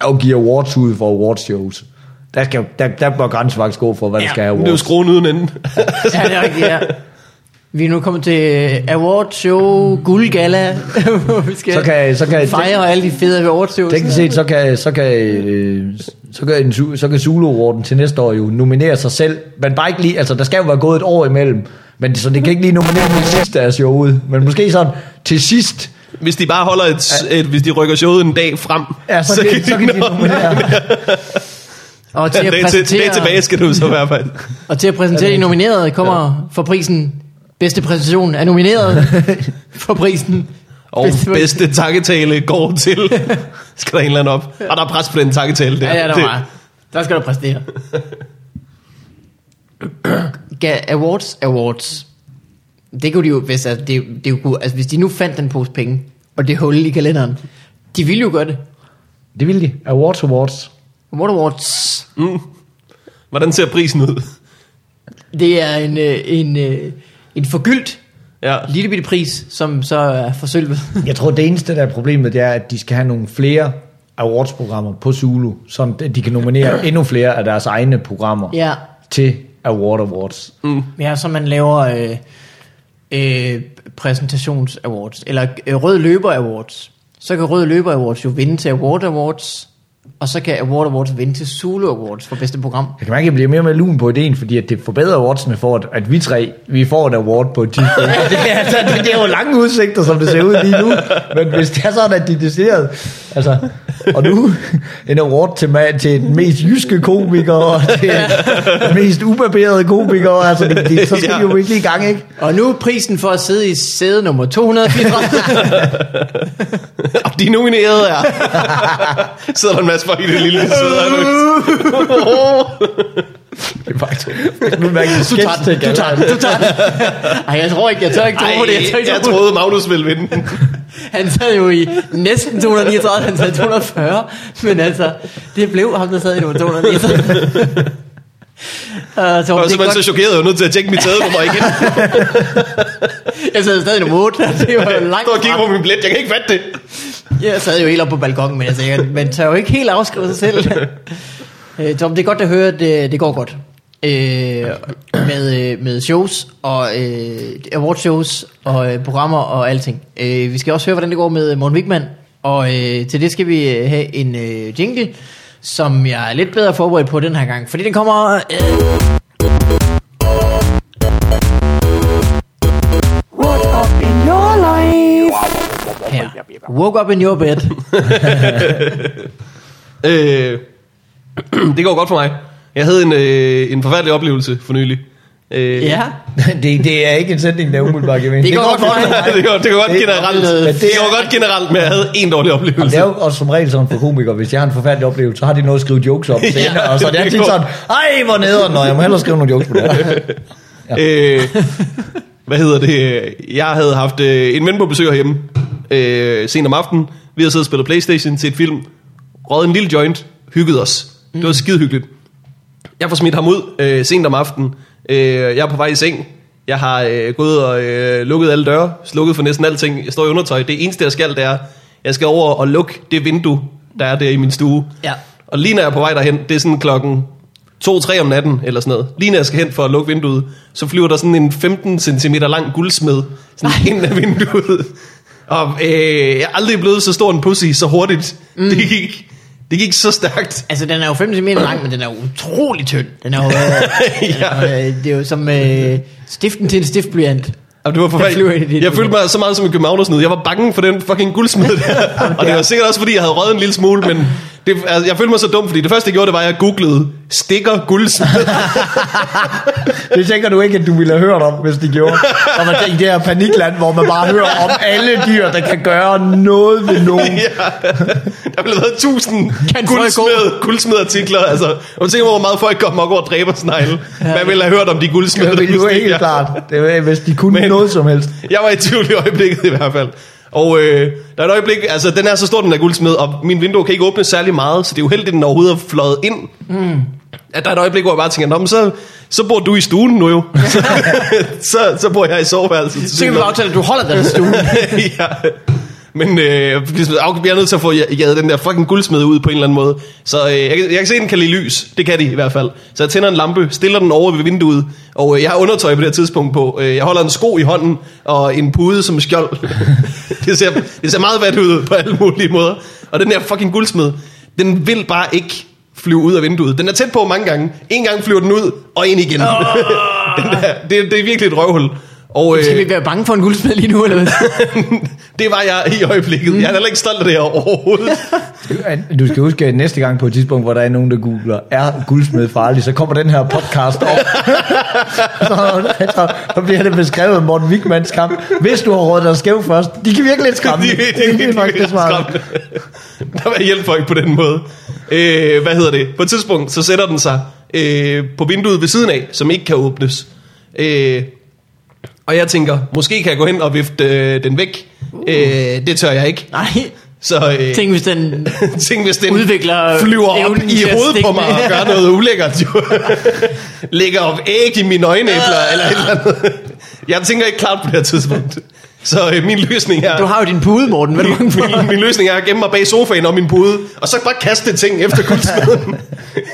afgive awards ud for awardshows. Der, skal, der, der bør grænsen faktisk gå for, hvad ja, der skal have Men det er jo awards. skruen uden enden. Ja, det er rigtigt, ja. Vi er nu kommet til Award Show, Guldgala, hvor vi skal Så kan, så kan, fejre alle de fede award shows. Teknisk set, så kan, så kan, øh, så kan, en, så kan Zulu Awarden til næste år jo nominere sig selv, men bare ikke lige, altså der skal jo være gået et år imellem, men så det kan ikke lige nominere til sidste af showet, men måske sådan til sidst, Hvis de bare holder et, et hvis de rykker showet en dag frem, ja, så, så, kan, så kan de nominere. Og til at præsentere, dag tilbage skal du så i hvert fald. og til at præsentere de nominerede kommer for prisen Bedste præsentation er nomineret for prisen Og Bedste- bedste takketale går til... skal der en eller anden op. Og der er pres på den takketale der. Ja, ja, der Det- var. Der skal du præstere. Awards, awards. Det kunne de jo, hvis, altså, det, det kunne, altså, hvis de nu fandt den pose penge, og det hul i kalenderen, de ville jo gøre det. Det vil de. Awards, awards. Award Awards, Hvordan ser prisen ud? det er en, øh, en, øh, en forgyldt Ja. lille bitte pris, som så er forsølvet. Jeg tror, det eneste, der er problemet, det er, at de skal have nogle flere awards-programmer på Zulu, så de kan nominere endnu flere af deres egne programmer ja. til Award Awards. ja, så man laver øh, øh, præsentations awards, eller øh, Rød Løber Awards. Så kan Rød Løber Awards jo vinde til Award Awards, og så kan Award Awards vinde til Zulu Awards for bedste program. Jeg kan mærke, at jeg bliver mere mere lun på ideen, fordi at det forbedrer awardsene for, at, at vi tre, vi får et award på et tidspunkt. det, er, altså, det, det er jo lange udsigter, som det ser ud lige nu. Men hvis det er sådan, at de er decideret, altså, og nu en award til, til den mest jyske komiker, og til den mest ubarberede komiker, altså, det, det, så skal Ja. jo virkelig i gang, ikke? Og nu er prisen for at sidde i sæde nummer 234. Og de nominerede er... Sidder der en folk i det lille søde Det er faktisk nu mærker jeg Du tager den, du tager den, du tager den. Ej, jeg tror ikke, jeg tør ikke tro det. Jeg, tør ikke jeg troede Magnus ville vinde den. Han sad jo i næsten 239, han sad i 240. Men altså, det blev ham, der sad i nummer 239. Uh, så Jeg var simpelthen godt. så chokeret, jeg var nødt til at tjekke mit sædenummer igen. Jeg sad stadig i nummer 8. Det var jo langt Stod og frem. på min billet, jeg kan ikke fatte det. Jeg sad jo helt oppe på balkongen, men jeg, man tør jo ikke helt afskrive sig selv. Øh, Tom, det er godt at høre, at det, det går godt. Øh, med, øh, med shows og øh, awardshows og øh, programmer og alting. Øh, vi skal også høre, hvordan det går med Morten Wigman. Og øh, til det skal vi øh, have en øh, jingle, som jeg er lidt bedre forberedt på den her gang. Fordi den kommer... Øh, woke up in your bed. Øh, det går godt for mig. Jeg havde en, øh, en forfærdelig oplevelse for nylig. Øh, ja. det, det er ikke en sætning, der umiddelbart giver mening. Det går godt for dig. det går, det går godt Det- generelt. men Det, det går er- godt generelt, men jeg havde en dårlig Jamen, oplevelse. det er jo også som regel sådan for komikere, hvis jeg har en forfærdelig oplevelse, så har de noget at skrive jokes om senere, Ja, og så er det det altid sådan, ej, hvor nederen, når jeg må hellere skrive nogle jokes på det her. Øh, hvad hedder det? Jeg havde haft øh, en ven på besøg herhjemme øh, sent om aftenen. Vi havde siddet og spillet Playstation til et film. Røget en lille joint. Hygget os. Det var skide hyggeligt. Jeg får smidt ham ud øh, sent om aftenen. Øh, jeg er på vej i seng. Jeg har øh, gået og øh, lukket alle døre. Slukket for næsten alting. Jeg står i undertøj. Det eneste, jeg skal, det er, jeg skal over og lukke det vindue, der er der i min stue. Ja. Og lige når jeg er på vej derhen, det er sådan klokken 2-3 om natten, eller sådan noget. Lige når jeg skal hen for at lukke vinduet, så flyver der sådan en 15 cm lang guldsmed sådan ind af vinduet. Og øh, jeg er aldrig blevet så stor en pussy så hurtigt. Mm. Det, gik, det gik så stærkt. Altså, den er jo 5 cm lang, men den er utrolig tynd. Den er jo, øh, Ja. øh, det er jo som øh, stiften til en stiftblyant. Og det var forfærdeligt. dit Jeg følte mig så meget som en københavnersnyd. Jeg var bange for den fucking guldsmed der. Og det var sikkert også, fordi jeg havde røget en lille smule, men det, altså, jeg følte mig så dum, fordi det første, jeg gjorde, det var, at jeg googlede stikker guldsmed. Det tænker du ikke, at du ville have hørt om, hvis de gjorde. Og man, I det her panikland, hvor man bare hører om alle dyr, der kan gøre noget ved nogen. ja. Der blev lavet tusind guldsmed, guldsmedartikler. Altså, og man tænker, hvor meget folk går mok over dræber snegle. Hvad ville have hørt om de guldsmede? Det der er jo kunne helt klart. Det er, hvis de kunne Men... noget som helst. Jeg var i tvivl i øjeblikket i hvert fald. Og øh, der er et øjeblik, altså den er så stor, den der guldsmed, og min vindue kan ikke åbne særlig meget, så det er jo heldigt, at den overhovedet er fløjet ind. Mm. At der er et øjeblik, hvor jeg bare tænker, Nå, men så, så bor du i stuen nu jo. så, så, så bor jeg i soveværelset. Så kan vi aftale, at du holder dig i stuen. ja. Men øh, ligesom, jeg er nødt til at få jaget den der fucking guldsmed ud på en eller anden måde. Så øh, jeg, jeg kan se, at den kan lide lys. Det kan de i hvert fald. Så jeg tænder en lampe, stiller den over ved vinduet. Og øh, jeg har undertøj på det her tidspunkt på. Øh, jeg holder en sko i hånden og en pude som skjold. det, ser, det ser meget vat ud på alle mulige måder. Og den der fucking guldsmed, den vil bare ikke flyve ud af vinduet. Den er tæt på mange gange. En gang flyver den ud, og ind igen. den der, det, det er virkelig et røvhul. Og, Skal øh, vi være bange for en guldsmed lige nu, eller hvad? det var jeg i øjeblikket. Jeg er heller ikke stolt af det her overhovedet. Du skal huske, at næste gang på et tidspunkt, hvor der er nogen, der googler, er guldsmed farlig, så kommer den her podcast op. så, så, så bliver det beskrevet Morten Wigmans kamp. Hvis du har rådet dig skæv først, de kan virkelig lidt skræmme. det, det, det, det, faktisk det, smart. skræmmende. Der var hjælp folk på den måde. Øh, hvad hedder det? På et tidspunkt, så sætter den sig øh, på vinduet ved siden af, som ikke kan åbnes. Øh, og jeg tænker, måske kan jeg gå hen og vifte øh, den væk. Øh, det tør jeg ikke. Nej, Så øh, tænk hvis den... tænk, hvis den Udvikler flyver op i hovedet på mig og gør noget ulækkert. Jo. Lægger op æg i mine øjenæbler eller et eller andet. Jeg tænker ikke klart på det her tidspunkt. Så øh, min løsning er... Du har jo din pude, Morten. Hvad for? min, min løsning er at gemme mig bag sofaen og min pude, og så bare kaste ting efter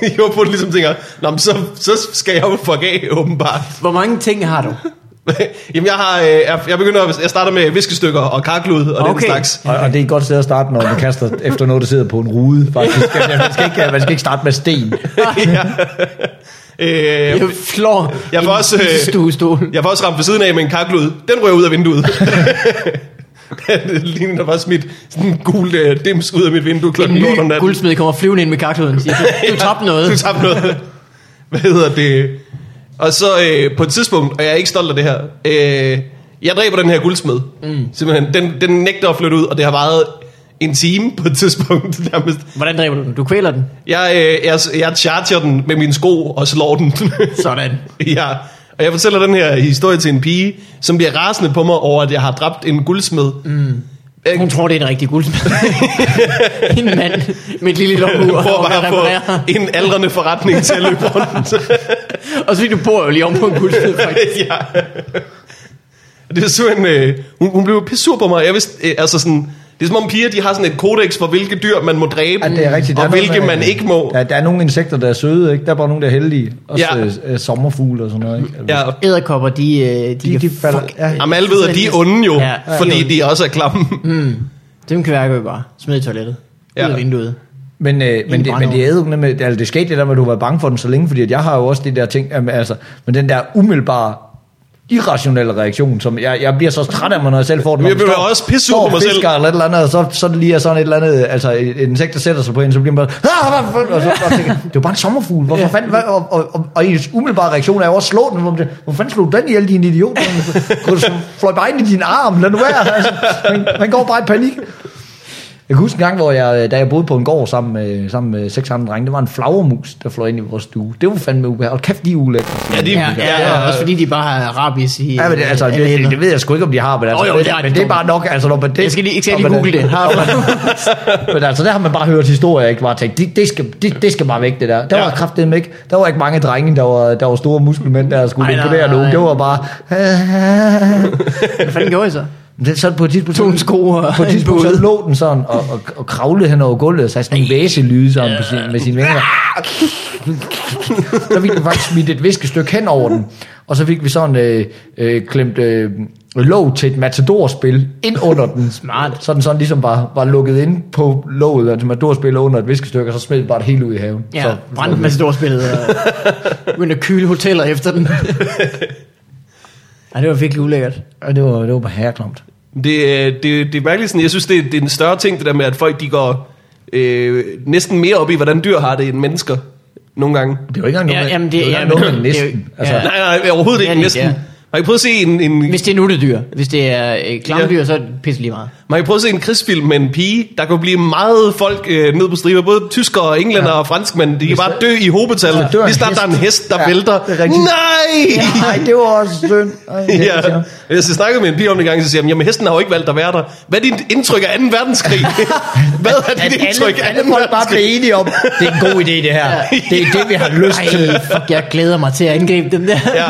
jeg håber på, at ligesom tænker, Nå, men så, så skal jeg jo fuck af, åbenbart. Hvor mange ting har du? Jamen, jeg har, øh, jeg, jeg begynder, at- jeg starter med viskestykker og karklud og okay. den slags. Og, og det er et godt sted at starte, når man kaster efter noget, der sidder på en rude, faktisk. Man skal ikke, man skal ikke starte med sten. ja. øh, Jeg flår Jeg får en også, øh. Jeg får også ramt ved siden af med en karklud. Den rører ud af vinduet. det ligner der var smidt sådan en gul øh, dims ud af mit vindue En klokken lort om ny natten. guldsmed kommer flyvende ind med karkluden. Siger, du, du tabte noget. Du tabte noget. Hvad hedder det? Og så øh, på et tidspunkt, og jeg er ikke stolt af det her, øh, jeg dræber den her guldsmed. Mm. Simpelthen, den, den nægter at flytte ud, og det har varet en time på et tidspunkt nærmest. Hvordan dræber du den? Du kvæler den. Jeg, øh, jeg, jeg charger den med mine sko og slår den. Sådan. ja, og jeg fortæller den her historie til en pige, som bliver rasende på mig over, at jeg har dræbt en guldsmed. Mm. Hun tror, det er en rigtig guldsmed. en mand med et lille lommeur. Prøv bare at få en aldrende forretning til at løbe rundt. Og så du bor jo lige om på en guldsmed, faktisk. ja. Det er simpelthen, øh, hun, hun blev pisse sur på mig. Jeg vidste, øh, altså sådan, det er som om piger, de har sådan et kodex for, hvilke dyr man må dræbe, Ja, det er rigtigt. Der og er hvilke man ikke må. Der, der er nogle insekter, der er søde, ikke? Der er bare nogle, der er heldige. Også Ja. ja. øh, sommerfugle og sådan noget, ikke? Ja, Æderkopper, de, øh, de, De, de falder, ja. Jamen, alle ved, at de er onde jo, Ja, ja, fordi de de også er klamme. Mm. Dem kan være bare smide i toilettet. Ja. Ud af vinduet. Men, øh, men, det, men det er jo med, altså det skete det der med, at du var bange for den så længe, fordi at jeg har jo også det der ting, altså, men den der umiddelbare irrationel reaktion, som jeg, jeg bliver så træt af mig, når jeg selv får den. Jeg bliver står- også står på mig selv. Eller et eller andet, og så, så lige er sådan et eller andet, altså et, insekt, der sætter sig på en, så bliver man bare, og så og tænker, det er bare en sommerfugl, hvorfor fanden, hvad, og, og, og, og, ens umiddelbare reaktion er jo også slå den, hvor fanden slog den ihjel, din idiot? Fløj bare ind i din arm, lad nu være, altså, man, man går bare i panik. Jeg kan huske en gang, hvor jeg, da jeg boede på en gård sammen med, sammen med seks andre drenge, der var en flagermus, der fløj ind i vores stue. Det var fandme ubehageligt. Og kæft, de er ulækre. Ja, de, Ja, ja, ja, også fordi de bare har rabies i Ja, men det, altså, det, det, ved jeg sgu ikke, om de har, men, altså, Jo, jo, det det, men det er bare nok, altså, når man det, Jeg skal lige, ikke skal lige google det. Har du? Men altså, der har man bare hørt historier, ikke bare tænkt, det, det, skal, det, det skal bare væk, det der. Der Ja. var kraftedeme ikke, der var ikke mange drenge, der var, der var store muskelmænd, der skulle imponere nogen. Det var bare... Hvad fanden gjorde I så? Det, så på et tidspunkt, Tog en sko og på et en tidspunkt så lå den sådan og, og, og kravlede hen over gulvet og sagde sådan nogle væselyde sådan på sin, med sine vinger. Så fik vi faktisk smidt et viskestykke hen over den. Og så fik vi sådan øh, øh, klemt øh, låg til et matadorspil ind under den. Smart. Så den sådan ligesom var, var lukket ind på låget af et matadorspil under et viskestykke, og så smed det bare det hele ud i haven. Ja, så, brændte med storspillet og begyndte at køle hoteller efter den. Ja, det var virkelig ulækkert. Og det var, det var bare herreklamt. Det, er- det, det er mærkeligt sådan, jeg synes, det, er- det er en større ting, det der med, at folk de går øh, næsten mere op i, hvordan dyr har det end mennesker. Nogle gange. Det var ikke engang Ja, noget, jamen, det- det, var ja, ikke engang men- noget med det er jo- næsten. Altså, ja. Nej, nej, overhovedet Ja, ikke det- næsten. ja. Man kan prøve at se en, en, Hvis det er nuttedyr, hvis det er øh, klamdyr, så er det pisse lige meget. man kan prøve at se en krigsfilm med en pige. Der kan blive meget folk øh, ned på striber. Både tyskere englænder ja. og franskmænd. De kan bare dø i hobetal. en Lige snart der er en hest. der Ja, vælter. er. Nej! Nej, det var også synd. Ej, det, Ja. Jeg snakkede med en pige om det gang, så siger jeg, jamen hesten har jo ikke valgt at være der. Hvad er dit indtryk af 2. verdenskrig? Hvad er At dit indtryk alle, af alle 2. folk bare blev verdenskrig? enige om, det er en god idé det her. Det er det, vi har lyst til. Ej, fuck, jeg glæder mig til at angribe dem der. Ja.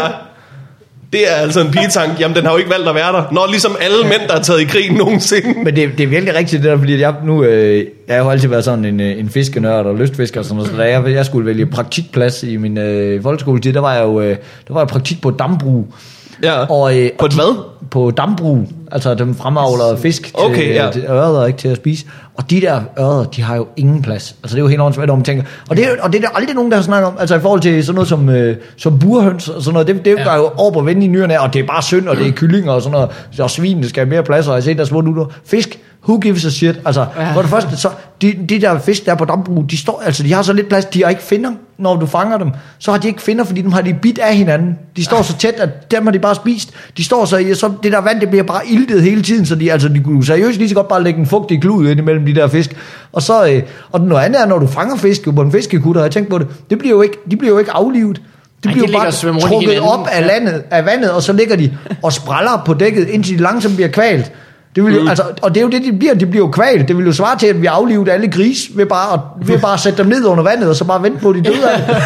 Det er altså en pigetank. Jamen, den har jo ikke valgt at være der. Når ligesom alle mænd, der er taget i krig nogensinde. Men det, det er virkelig rigtigt det der, fordi jeg nu, øh, jeg har jo altid været sådan en, øh, en fiskenørd og lystfisker og sådan noget, så da jeg, jeg skulle vælge praktikplads i min øh, folkeskoletid, der var jeg jo øh, der var jeg praktik på et dambrug. Ja. Og, øh, På et hvad? På dambrug, altså dem fremavler fisk til, Okay, ja. til ørder, ikke til at spise. Og de der ørder, de har jo ingen plads. Altså det er jo helt åndssvagt, når man tænker. Og det, er, og det er der aldrig nogen, der har snakket om, altså i forhold til sådan noget som, øh, som burhøns og sådan noget, det, det ja. er jo over på vende i nyerne, og det er bare synd, og det er kyllinger og sådan noget, og svin, der skal have mere plads, og jeg har set der er små nutter. Fisk, who gives a shit? Altså, Ja. for det første, så, de, de der fisk, der er på dambrug, de, står, altså, de har så lidt plads, de har ikke finder, når du fanger dem. Så har de ikke finder, fordi dem har de bit af hinanden. De står så tæt, at dem har de bare spist. De står så så det der vand, det bliver bare iltet hele tiden, så de, altså, de kunne seriøst lige så godt bare lægge en fugtig klud ind imellem de der fisk. Og så, øh, og noget andet er, når du fanger fisk på en fiskekutter, jeg tænkt på det, det bliver jo ikke, de bliver jo ikke aflivet. De Ej, bliver de jo ligger bare trukket op af, landet, af vandet, og så ligger de og spræller på dækket, indtil de langsomt bliver kvalt. Det vil mm. altså, og det er jo det, de bliver. De bliver jo kvalt. Det vil jo svare til, at vi aflivede alle gris ved bare, at, ved bare at sætte dem ned under vandet, og så bare vente på, at de døde af det.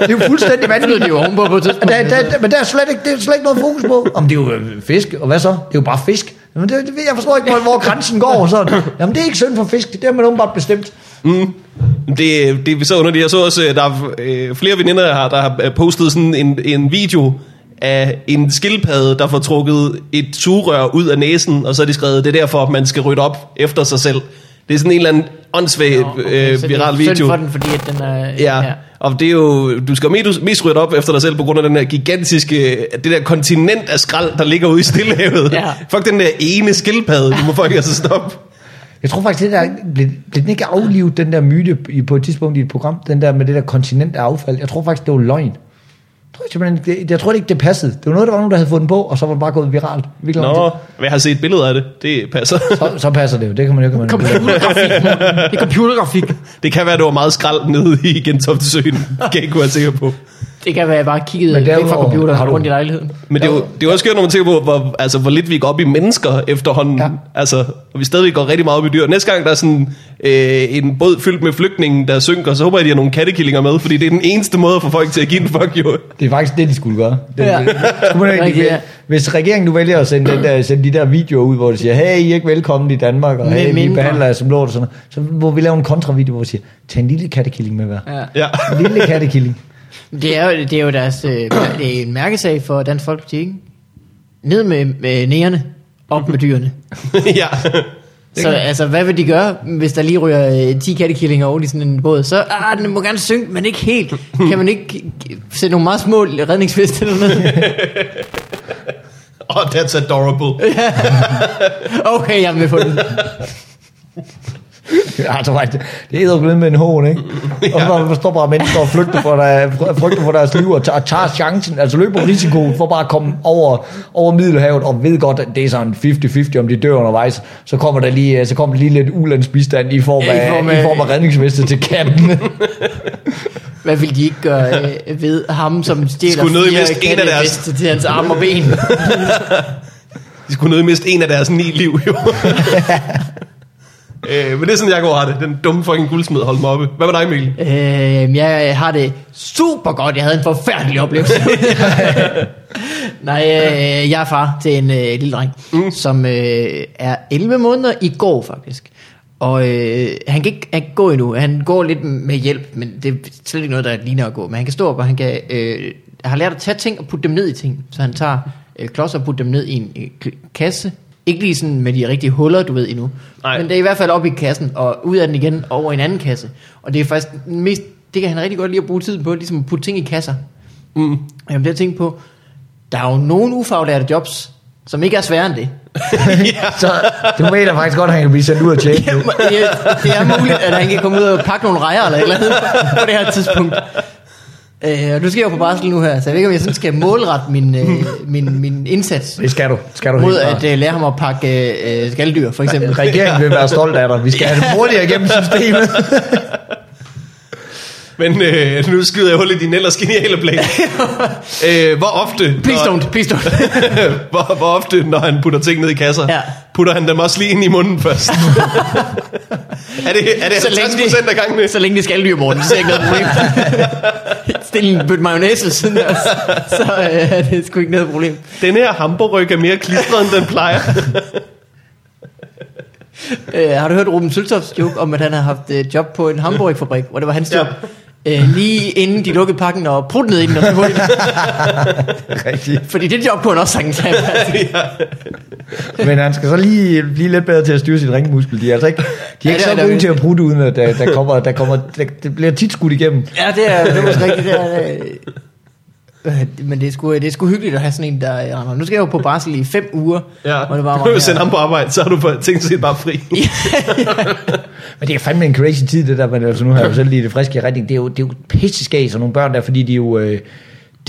Det er jo fuldstændig vanvittigt. de jo ovenpå på et tidspunkt. Der, der, der, men der er slet ikke, det er slet ikke noget fokus på. Om det er jo øh, fisk, og hvad så? Det er jo bare fisk. Jamen det, det, jeg forstår ikke, hvor, hvor grænsen går. Sådan. Jamen det er ikke synd for fisk, det har man åbenbart bestemt. Det, det er så underligt. Jeg så også, øh, der er øh, flere veninder, jeg har, der har postet sådan en, en video af en skildpadde, der får trukket et sugerør ud af næsen, og så har de skrevet, det er derfor, at man skal rydde op efter sig selv. Det er sådan en eller anden åndssvag Nå, okay, øh, så det er viral video. for den, fordi at den er... Ja. ja, og det er jo, du skal jo mest, mest rydde op efter dig selv på grund af den her gigantiske, det der kontinent af skrald, der ligger ude i Stillehavet. Ja. Fuck den der ene skildpadde, du må folk altså stoppe. Jeg tror faktisk, det der blev, blev den ikke aflivet, den der myte på et tidspunkt i et program, den der med det der kontinent af affald. Jeg tror faktisk, det var løgn. Jeg tror, simpelthen, det, jeg tror ikke, det passede. Det var noget, der var nogen, der havde fundet på, og så var det bare gået viralt. Virkelig Nå, jeg har set billeder af det. Det passer. Så, så passer det jo. Det kan man jo ikke man Computergrafik. Det er computergrafik. Det kan være, det var meget skrald nede i Gentofte Søen. Kan jeg ikke være sikker på. Det kan være, at jeg bare kiggede Men væk fra computeren har du- rundt i lejligheden. Men det er jo, det er jo også skørt, når man tænker på, hvor, altså, hvor lidt vi går op i mennesker efterhånden. Ja. Altså, og vi stadig går rigtig meget op i dyr. Næste gang, der er sådan øh, en båd fyldt med flygtninge, der synker, så håber jeg, de har nogle kattekillinger med, fordi det er den eneste måde for folk til at give en fuck jo. Det er faktisk det, de skulle gøre. Det, Ja. skulle man ja. Hvis regeringen nu vælger at sende, den der, sende de der videoer ud, hvor de siger, hey, I er ikke velkommen i Danmark, og hey, vi behandler jer som lort og sådan noget, så må vi lave en kontravideo, hvor vi siger, tag en lille kattekilling med hver. Ja. Ja. En lille kattekilling. Det er jo, det er jo deres, øh, det er en mærkesag for Dansk Folkeparti, ikke? Ned med, med næerne, op med dyrene. ja. Så altså, hvad vil de gøre, hvis der lige ryger øh, 10 kattekillinger over i sådan en båd? Så, ah, den må gerne synke, men ikke helt. Kan man ikke sætte nogle meget små redningsveste eller noget? Oh, that's adorable. Okay, jeg er med på den. Altså, det det er edderglød med en hån, ikke? Og så der står bare mennesker og flygter for, der, flygter for deres liv og tager, tager chancen, altså løber risikoen for bare at komme over, over Middelhavet og ved godt, at det er sådan 50-50, om de dør undervejs. Så kommer der lige, så kommer der lige lidt ulandsbistand i form Ja, i af, form i af- form af redningsveste til katten. Hvad vil de ikke gøre øh, ved ham, som stjæler Skulle nødig miste en af deres- til hans arme og ben? De skulle miste en af deres ni liv, jo. Øh, men det er sådan, jeg går har det. Den dumme fucking guldsmed holdt mig oppe. Hvad med dig, Mikkel? Øh, jeg har det super godt. Jeg havde en forfærdelig oplevelse. Nej, øh, jeg er far til en øh, lille dreng, mm. som øh, er 11 måneder i går faktisk. Og øh, han, kan ikke, han kan gå endnu. Han går lidt med hjælp, men det er slet ikke noget, der ligner at gå. Men han kan stå op, og han kan, øh, har lært at tage ting og putte dem ned i ting. Så han tager øh, klodser og putter dem ned i en øh, kasse. Ikke lige sådan med de rigtige huller, du ved endnu. Nej. Men det er i hvert fald op i kassen, og ud af den igen over i en anden kasse. Og det er faktisk mest, det kan han rigtig godt lide at bruge tiden på, ligesom at putte ting i kasser. Mm. Jamen det jeg tænkt på, der er jo nogle ufaglærte jobs, som ikke er sværere end det. så du mener faktisk godt, at han kan blive sendt ud og tjekke nu. Jamen, det, det er muligt, at han kan komme ud og pakke nogle rejer eller et eller andet på det her tidspunkt. Øh, og du skal jo på barsel nu her, så jeg ved ikke, om jeg sådan skal målrette min, øh, min, min indsats Det skal du. Skal du mod at øh, lære ham at pakke øh, skalddyr, for eksempel. Regeringen vil være stolt af dig. Vi skal have det hurtigere igennem systemet. Men øh, nu skyder jeg hul i din ellers geniale plan. øh, hvor ofte... Please når- don't, please don't. hvor, hvor ofte, når han putter ting ned i kasser, Ja. putter han dem også lige ind i munden først? er det, er det Så længe 50 det- procent af gangene? Så længe det er skalddyr, Morten, så ser jeg ikke noget problem. Stil en bøtte mayonnaise ved siden af os, så øh, er det sgu ikke noget problem. Den her hamburg er mere klistret, end den plejer. Øh, har du hørt Ruben Søltofts joke om, at han har haft øh, job på en hamburgerfabrik, hvor det var hans Ja. Øh, lige inden de lukkede pakken og prutte ned i den og så hurtigt. Rigtigt. Fordi det job kunne han også sagtens have. Men han skal så lige blive lidt bedre til at styre sit ringmuskel. De er altså ikke, de er Ja, ikke det er så gode til at prutte, uden at der, der kommer, der kommer, der, det bliver tit skudt igennem. Ja, det er, det er måske rigtigt. Det er, øh, men det er, sgu, det er sgu hyggeligt at have sådan en, der øh, rammer. Nu skal jeg jo på barsel i fem uger. Ja. hvor det bare Du var kan jo sende ham på arbejde, så har du tænkt set bare fri. Men det er fandme en crazy tid, det der, men altså nu har jeg jo selv lige det friske retning. Det er jo, det er jo pisseskæg, sådan nogle børn der, fordi de jo, øh,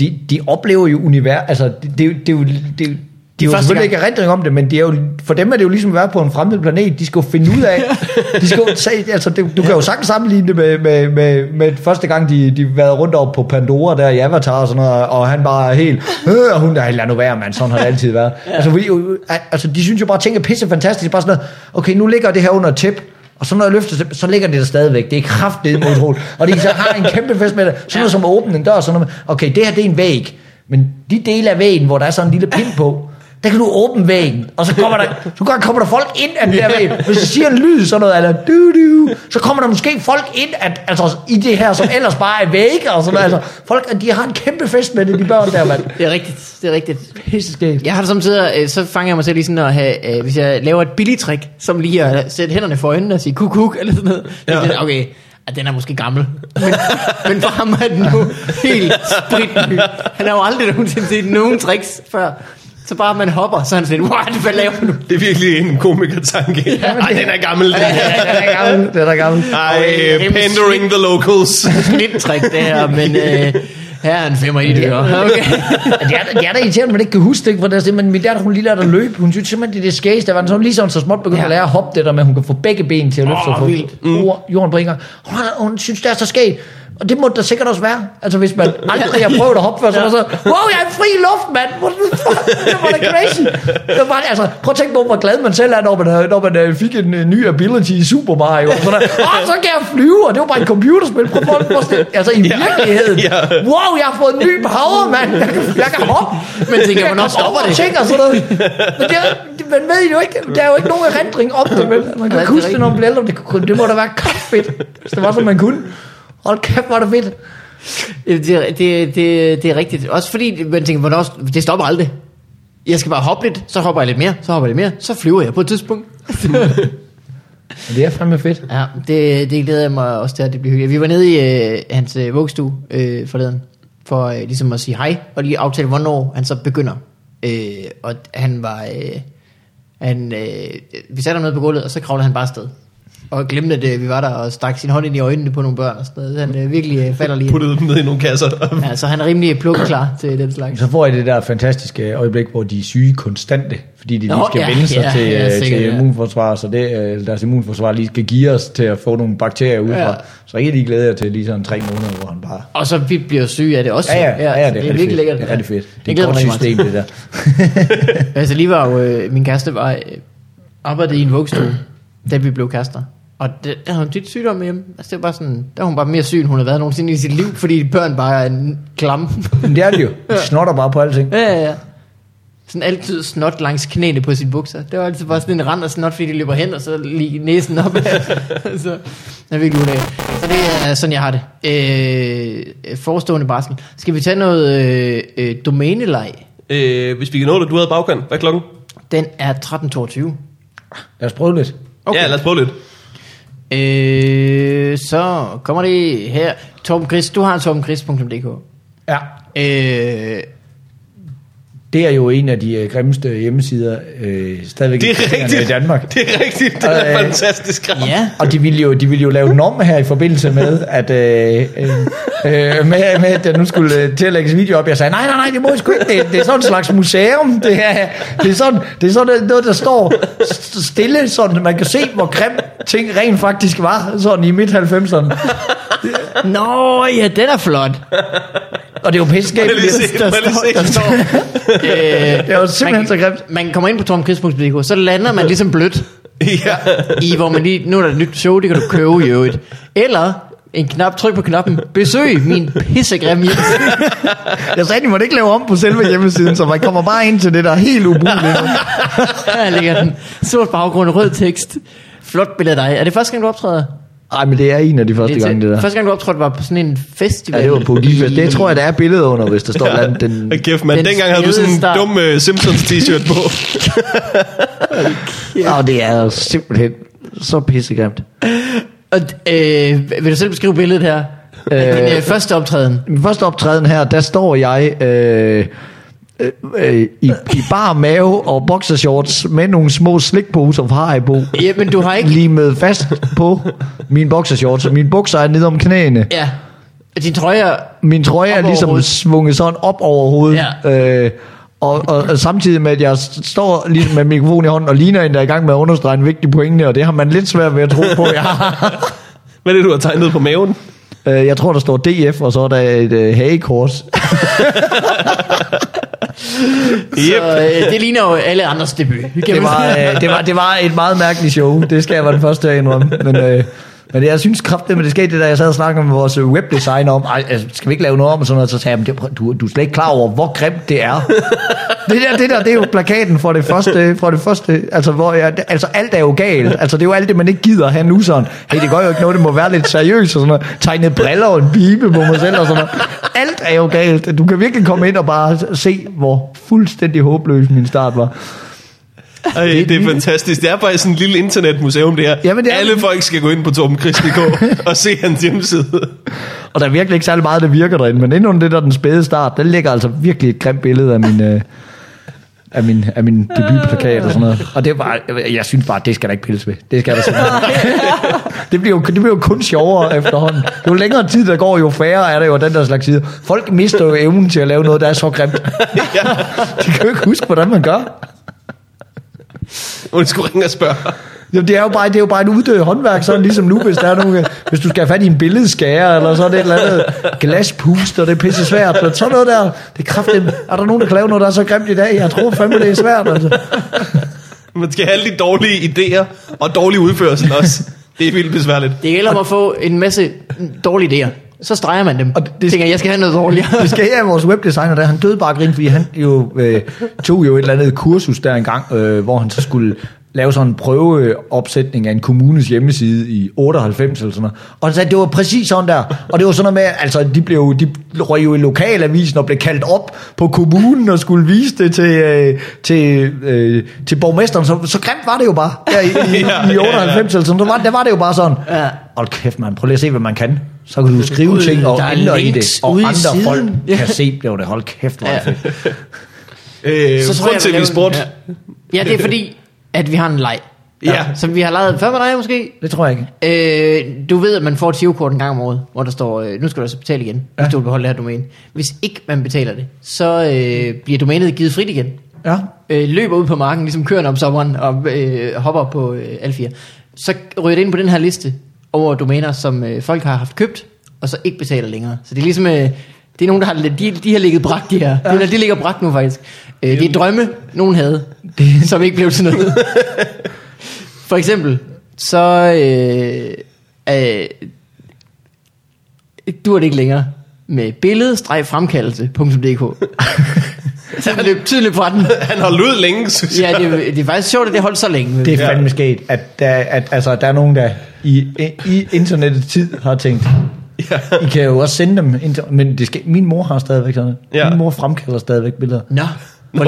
de, de oplever jo univers, altså det, det, er jo- det, jo, det, de har jo selvfølgelig gang. ikke erindring om det, men det er jo, for dem er det jo ligesom at være på en fremmed planet. De skal jo finde ud af, de skal jo, altså det, du kan jo sagtens sammenligne det med, med, med, med første gang, de, de været rundt op på Pandora der i Avatar og sådan noget, og han bare er helt, øh, og hun der, lad nu være, mand, sådan har det altid været. Ja. Altså, fordi, jo, altså, de synes jo bare, at ting er pisse fantastisk, bare sådan noget, okay, nu ligger det her under tæppe, og så når jeg løfter så ligger det der stadigvæk. Det er kraftigt utroligt. Og de så har en kæmpe fest med det. Sådan noget som at åbne en dør. Sådan noget, okay, det her det er en væg. Men de dele af væggen, hvor der er sådan en lille pind på, der kan du åbne væggen, og så kommer der, så kommer der folk ind af den der væg. Hvis du siger en lyd, sådan noget, eller du, du, så kommer der måske folk ind at, altså, i det her, som ellers bare er vægge, og sådan noget. Altså, folk, de har en kæmpe fest med det, de børn der, mand. Det er rigtigt, det er rigtigt. Pisseskægt. Jeg har det samtidig, øh, så fanger jeg mig selv lige sådan at have, øh, hvis jeg laver et billigt trick, som lige at sætte hænderne for øjnene og sige kuk kuk, eller sådan noget. Ja. Ja. Okay, at den er måske gammel. Men, men for ham er den nu helt spritny. Han har jo aldrig nogensinde set nogen tricks før. Så bare man hopper, så er han sådan, what, hvad laver du? Det er virkelig en komikertanke. Ja, men Ej, det- den er gammel. Den Den er gammel, den er gammel. Ej, rimelig pandering the locals. Lidt trick det her, men øh, her er en femmer i det dyr. Okay. Ja, det, er, da- det er da irriterende, at man ikke kan huske det, ikke? for det er simpelthen, min datter, hun lige lærte at løbe. Hun synes simpelthen, det er det skægeste. Der var sådan lige sådan så småt begyndt Ja. ja. at lære at hoppe det der med, at hun kan få begge ben til at løfte Åh, sig på vildt. mm. jorden på en gang. Hun, hun synes, det er så skægt. Og det må der sikkert også være. Altså hvis man aldrig har prøvet at hoppe før, så er man så, wow, jeg er fri luft, mand. What the fuck? Det var da crazy. Det var altså, prøv at tænke på, hvor glad man selv er, når man, øh, når man øh, fik en øh, ny ability i Super Mario. Og sådan der. Åh, så kan jeg flyve, og det var bare et computerspil. Prøv, prøv, prøv, prøv, altså i virkeligheden. Wow, jeg har fået en ny power, mand. Jeg kan, jeg kan hoppe. Men tænker, hvornår kan stopper det? og ting og sådan noget. Men det, er- man ved jo ikke, der er jo ikke nogen erindring om det. Vel? Man kan huske det, når man bliver ældre. Det, kunne- det må da være fedt, hvis det var, som man kunne. Hold kæft, hvor er det fedt. Det, det, det, det, det er rigtigt. Også fordi, man tænker, hvornår, det stopper aldrig. Jeg skal bare hoppe lidt, så hopper jeg lidt mere, så hopper jeg lidt mere, så flyver jeg på et tidspunkt. Det er fandme fedt. ja, det, det glæder jeg mig også til, at det bliver hyggeligt. Vi var nede i øh, hans øh, vuggestue øh, forleden, for øh, ligesom at sige hej, og lige aftale, hvornår han så begynder Øh, og han var... Øh, han, øh, vi satte ham ned på gulvet, og så kravlede han bare afsted. Og glemte, at øh, vi var der og stak sin hånd ind i øjnene på nogle børn og sådan noget. Han øh, virkelig øh, falder lige. Puttede dem ned i nogle kasser. Ja, så han er rimelig plukkeklar til den slags. Så får jeg det der fantastiske øjeblik, hvor de er syge konstante, fordi de lige Nå, skal ja, vende sig ja, til, ja, øh, sikkert, til ja. immunforsvar, så det, øh, deres immunforsvar lige skal give os til at få nogle bakterier udefra. Ja. Ja. Så ikke de glæder til lige sådan tre måneder, hvor han bare... Og så vi bliver syge af det også. Ja, ja, ja, ja så det, det er virkelig lækkert. Det er rigtig fedt. Det Jeg er et godt system, det der. Altså lige var jo, øh, min kæreste var øh, arbejdede i en vuggestue, da vi blev kærester. Og det, der havde hun tit sygdom med hjemme. Altså det var bare sådan, der var hun bare mere syg, end hun havde været nogensinde i sit liv, fordi børn bare er en klam. Men det er det jo. De snotter bare på alting. ja, ja, ja. Sådan altid snot langs knæene på sine bukser. Det var altid bare sådan en rand af snot, fordi de løber hen, og så lige næsen op. så det er virkelig ulækkert. Så det er sådan, jeg har det. Øh, forestående barsel. Skal vi tage noget øh, øh, domæneleg? Øh, hvis vi kan nå det, du havde bagkant. Hvad er klokken? Den er 13.22. Lad os prøve lidt. Okay. Ja, lad os prøve lidt. Øh, så kommer det her. Torben Chris, du har torbenkris.dk. Ja. Øh, Det er jo en af de øh, grimmeste hjemmesider øh, stadigvæk Det er rigtigt. i Danmark. Det er rigtigt. Det er Øh, fantastisk. Graf. ja. Og de ville, jo, de ville jo lave om her i forbindelse med, at, øh, øh, øh, med, med, at der nu skulle øh, tillægges video op. Jeg sagde, nej, nej, nej, det må I sgu ikke. Det, det er sådan en slags museum. Det er, det er sådan, det er sådan noget, der står st- stille, sådan at man kan se, hvor grim ting rent faktisk var, sådan i midt-90'erne. Nå, ja, den er flot. Og det er jo jeg må jeg lige se. Der står, øh, Det er jo simpelthen så grimt. Man kommer ind på torbenkris.dk, så lander man ligesom blødt Ja. i, hvor man lige, nu er der et nyt show, det kan du købe i øvrigt. Eller en knap, tryk på knappen, besøg min pissegrim hjemmeside. Jeg sagde, de måtte ikke lave om på selve hjemmesiden, så man kommer bare ind til det, der er helt ubrugeligt. Her ligger den. Sort baggrund, rød tekst. Flot billede af dig. Er det første gang, du optræder? Nej, men det er en af de første Det gange, det der. Første gang, du optrådte, var på sådan en festival. Ja, det var på Gifest. Det tror jeg, der er billeder under, hvis der står ja. andet. Den, Og kæft, man. Den Dengang havde du sådan en dum uh, Simpsons t-shirt på. og det er simpelthen så pissegrimt. Og, øh, vil du selv beskrive billedet her? Øh, øh, første optræden. Min første optræden her, der står jeg øh, øh, øh, i, i bar mave og boxershorts med nogle små slikposer fra Haribo. Ja, men du har ikke... Lige med fast på mine boxershorts, og mine bukser er nede om knæene. Ja. Din trøje er... Min trøje er ligesom svunget sådan op over hovedet. Ja. Øh, og, og, og samtidig med, at jeg står ligesom med mikrofon i hånden og ligner en, der er i gang med at understrege en vigtig pointe, og det har man lidt svært ved at tro på, jeg har. Hvad er det, du har tegnet på maven? Øh, jeg tror, der står DF, og så er der et øh, hagekors. Yep. Så, øh, det ligner jo alle andres debut. Det var, øh, det, var, det var et meget mærkeligt show. Det skal jeg være den første at indrømme. Men, øh, men jeg synes kraftigt, men det skete det, da jeg sad og snakkede med vores webdesigner om, Ej, altså, skal vi ikke lave noget om og sådan noget, så sagde jeg, "Men det, du, du er slet ikke klar over, hvor grimt det er. det, der, det der, det er jo plakaten for det første, for det første altså, hvor jeg, altså alt er jo galt. Altså det er jo alt det, man ikke gider have nu sådan. Hey, det gør jo ikke noget, det må være lidt seriøst og sådan noget. Tegne briller og en pibe på mig selv og sådan noget. Alt er jo galt. Du kan virkelig komme ind og bare se, hvor fuldstændig håbløs min start var. Ej, det, det er fantastisk. Det er bare sådan en lille internetmuseum, det her. Jamen, det er- Alle folk skal gå ind på torbenkris.dk og se hans hjemmeside. Og der er virkelig ikke særlig meget, der virker derinde, men inde under det der den spæde start, der ligger altså virkelig et grimt billede af min, øh, af min, af min debutplakat og sådan noget. Og det var, jeg synes bare, det skal der ikke pilles ved. Det skal der simpelthen. det, bliver jo, det bliver jo kun sjovere efterhånden. Jo længere tid der går, jo færre er der jo den der slags side. Folk mister jo evnen til at lave noget, der er så grimt. De kan jo ikke huske, hvordan man gør. Du skulle ringe og spørge. Jamen, det er jo bare, det er jo bare et uddød håndværk, sådan ligesom nu, hvis, der er nogle, hvis du skal have fat i en billedskærer, eller sådan et eller andet glaspuster, det er pisse svært, men sådan noget der, det er kraftigt. Er der nogen, der kan lave noget, der er så grimt i dag? Jeg tror fandme, det er svært, altså. Man skal have alle de dårlige idéer og dårlig udførsel også. Det er vildt besværligt. Det gælder om at få en masse dårlige idéer. Så streger man dem. Og det- tænker, jeg, jeg skal have noget dårligere. Det skal her vores webdesigner der, han døde bare grin, fordi han jo øh, tog jo et eller andet kursus der engang, øh, hvor han så skulle lave sådan en prøveopsætning af en kommunes hjemmeside i 98 eller sådan noget. Og han sagde, at det var præcis sådan der. Og det var sådan noget med, altså de, blev, jo- de røg jo i lokalavisen og blev kaldt op på kommunen og skulle vise det til, øh, til, øh, til borgmesteren. Så, så grimt var det jo bare der i, i, Ja, i ja, 98 eller sådan. Der var, der var det jo bare sådan. Ja. Hold kæft man, prøv lige at se, hvad man kan. Så kan du skrive Gud, ting og ændre i det, og andre siden. folk Ja. kan se, det var det. Hold kæft, hvor det Ja. fedt. Øh, Så tror jeg, grund til, vi en- Ja. ja, det er fordi, at vi har en leg. Ja. Som vi har lavet før med dig måske. Det tror jeg ikke. Øh, du ved, at man får et girokort en gang om året, hvor der står, øh, nu skal du altså betale igen, hvis Ja. du vil beholde det her domæne. Hvis ikke man betaler det, så øh, bliver domænet givet frit igen. Ja. Øh, løber ud på marken, ligesom køerne om sommeren, og øh, hopper på øh, alle fire. Så ryger det ind på den her liste over domæner, som øh, folk har haft købt, og så ikke betaler længere. Så det er ligesom... Øh, det er nogen, der har, de, de har ligget brak, de her. Ja. De, de ligger brak nu, faktisk. Øh, det er drømme, nogen havde, som ikke blev til noget. For eksempel, så øh, øh, du det ikke længere med billede-fremkaldelse.dk. så han løb tydeligt fra den. Han har ud længe, synes jeg. Ja, det, det er faktisk sjovt, at det holdt så længe. Det er fandme sket, at der, at, altså, der er nogen, der i, i internettets tid har tænkt, Ja. I kan jo også sende dem, men det skal, min mor har stadigvæk sådan. Ja. Min mor fremkalder stadigvæk billeder. Nå,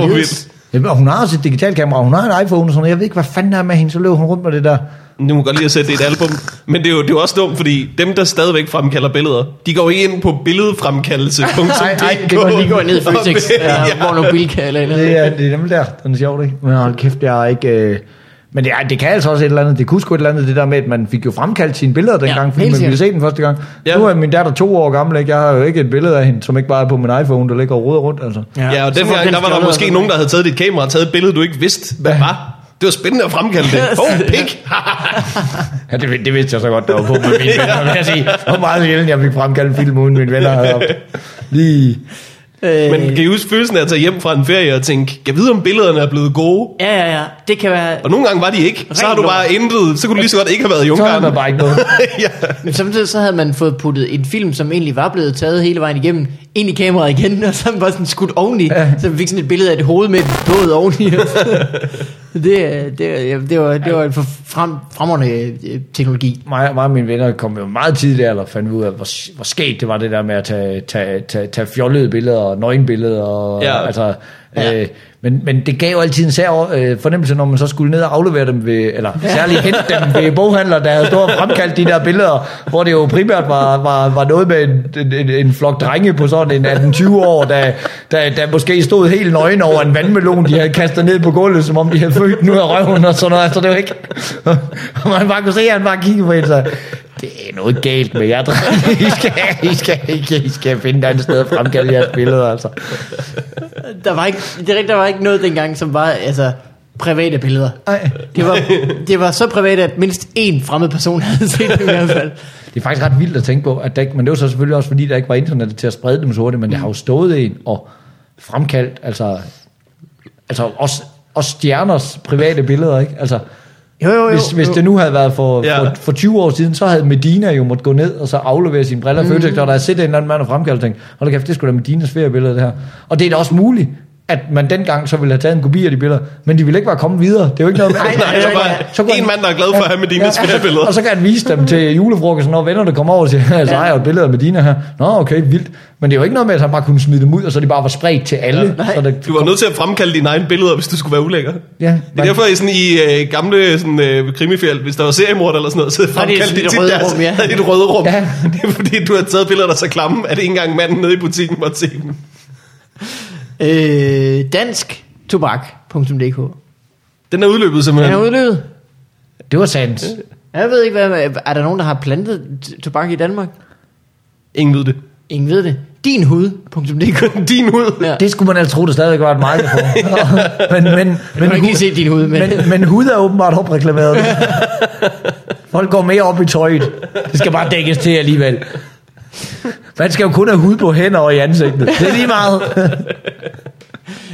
vildt. Jamen, og hun har også et digitalt kamera, hun har en iPhone og sådan noget. Jeg ved ikke, hvad fanden der er med hende, så løber hun rundt med det der. Nu må godt lige at sætte det i et album. Men det er, jo, det er jo også dumt, fordi dem, der stadigvæk fremkalder billeder, de går ikke ind på billedfremkaldelse.dk. Nej, nej, det går De går ned i Føtex, Og- ja, hvor nogle bilka eller eller Det er, det er nemlig der, den er sjovt, ikke? Men hold kæft, jeg er ikke... Øh... Men det, er, det kan altså også et eller andet, det kunne sgu et eller andet, det der med, at man fik jo fremkaldt sine billeder dengang, Ja, ja, fordi man ville se den første gang. Ja. Ja. Nu er min datter to år gammel, ikke? Jeg har jo ikke et billede af hende, som ikke bare er på min iPhone, der ligger og roder rundt, altså. Ja, og så den her, den der var der måske og nogen, der havde taget dit kamera og taget et billede, du ikke vidste, hvad var. Det var spændende at fremkalde det. Oh, pik! Ja, det, det vidste jeg så godt, der var på med mine venner, vil jeg sige. Var meget sjældent, jeg fik fremkaldt film, uden mine venner havde op. Lige... Øh, Men kan I huske følelsen af at tage hjem fra en ferie og tænke, jeg ved om billederne er blevet gode? Ja, ja, ja. Det kan være... Og nogle gange var de ikke. Så har du bare intet. Så kunne du lige så godt ikke have været i Så Ungarn. er der bare ikke noget. ja. Men samtidig så havde man fået puttet en film, som egentlig var blevet taget hele vejen igennem, ind i kameraet igen, og så var sådan skudt oveni, ja. Så vi fik sådan et billede af et hoved med et båd oveni. det, det, det, var, det var en frem, fremragende øh, teknologi. mig, mig og mine venner kom jo meget tidligt eller fandt ud af, hvor, hvor skægt det var det der med at tage, tage, tage, tage fjollede billeder og nøgenbilleder. Og, Ja. altså, Ja. øh, men, men det gav jo altid en sær øh, fornemmelse, når man så skulle ned og aflevere dem ved, eller særligt hente dem ved boghandler, der havde stået og fremkaldt de der billeder, hvor det jo primært var, var, var noget med en, en, en flok drenge på sådan en 18-20 år, der, der, der måske stod helt nøgen over en vandmelon, de havde kastet ned på gulvet, som om de havde født ud af røven og sådan noget. Altså, det var ikke... Og man bare kunne se, at han bare kiggede på en, så det er noget galt med jer. I skal, I skal, I skal, I skal finde et andet sted at fremkalde jeres billeder, altså. Der var ikke, det er rigtigt, der var ikke noget dengang, som var altså, private billeder. Ej. Det var, det var så privat, at mindst én fremmed person havde set det i hvert fald. Det er faktisk ret vildt at tænke på, at der ikke, men det var så selvfølgelig også fordi, der ikke var internet til at sprede dem så hurtigt, men der har jo stået en og fremkaldt, altså, altså også, også stjerners private billeder, ikke? Altså, Jo, jo, jo. hvis, hvis jo. det nu havde været for, Ja. for, for 20 år siden, så havde Medina jo måtte gå ned og så aflevere sine briller mm. Føtex, og der havde set en eller anden mand og fremkaldt og tænkt, hold da kæft, det skulle da Medinas feriebillede det her. Og det er da også muligt, at man dengang så ville have taget en kopi af de billeder, men de ville ikke bare komme videre. Det er jo ikke noget med, Nej, nej, Nej, så nej, en han- mand, der er glad for at have med dine og, så, billeder. og så kan han vise dem til julefrokosten, når vennerne kommer over og siger, altså, Ja. jeg har et billede af Medina her. Nå, okay, vildt. Men det er jo ikke noget med, at han bare kunne smide dem ud, og så de bare var spredt til alle. Ja, Ja, så det, Du var nødt til at fremkalde dine egne billeder, hvis du skulle være ulækker. ja, Det er derfor, i, sådan, i øh, gamle sådan, øh, krimifjeld, hvis der var seriemord eller sådan noget, så det fremkaldte de tit røde deres, rum, ja. et røde rum. Ja. Det er fordi, du har taget billeder, der er så klamme, at ikke engang manden nede i butikken måtte se dem. Øh, dansk tobak.dk Den er udløbet Den simpelthen. er udløbet. det var sandt. Jeg ved ikke, hvad, er der nogen, der har plantet tobak i Danmark? Ingen ved det. Ingen ved det. Dinhud.dk Din hud. Ja. Det skulle man altså tro, der stadigvæk var et marked for. men, men, Men, kan ikke se din hud, men, men, men hud er åbenbart opreklameret. Folk går mere op i tøjet. Det skal bare dækkes til alligevel. Man skal jo kun have hud på hænder og i ansigtet. Det er lige meget.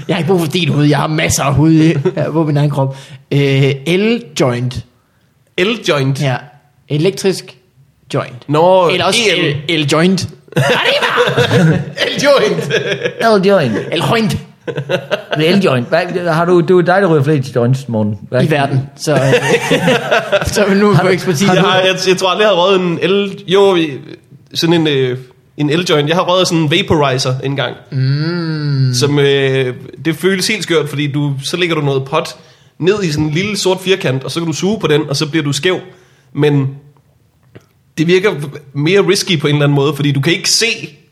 jeg har ikke brug for din hud. Jeg har masser af hud på min egen krop. Øh, L-joint. L-joint. Ja. Elektrisk joint. Nå, Eller også EL. L- L-joint. L-joint. L-joint. L-joint L-joint. Hvad, har du, du er dig, der ryger flest joints, morgen. Hvad? i verden. Så, øh, så er vi nu på ekspertise. Jeg, har, jeg, jeg tror aldrig, jeg har røget en L... Jo, sådan en, øh, en L-joint. Jeg har røget sådan en vaporizer en gang. Mm. Som, øh, det føles helt skørt, fordi du, så lægger du noget pot ned i sådan en lille sort firkant, og så kan du suge på den, og så bliver du skæv. Men det virker mere risky på en eller anden måde, fordi du kan ikke se,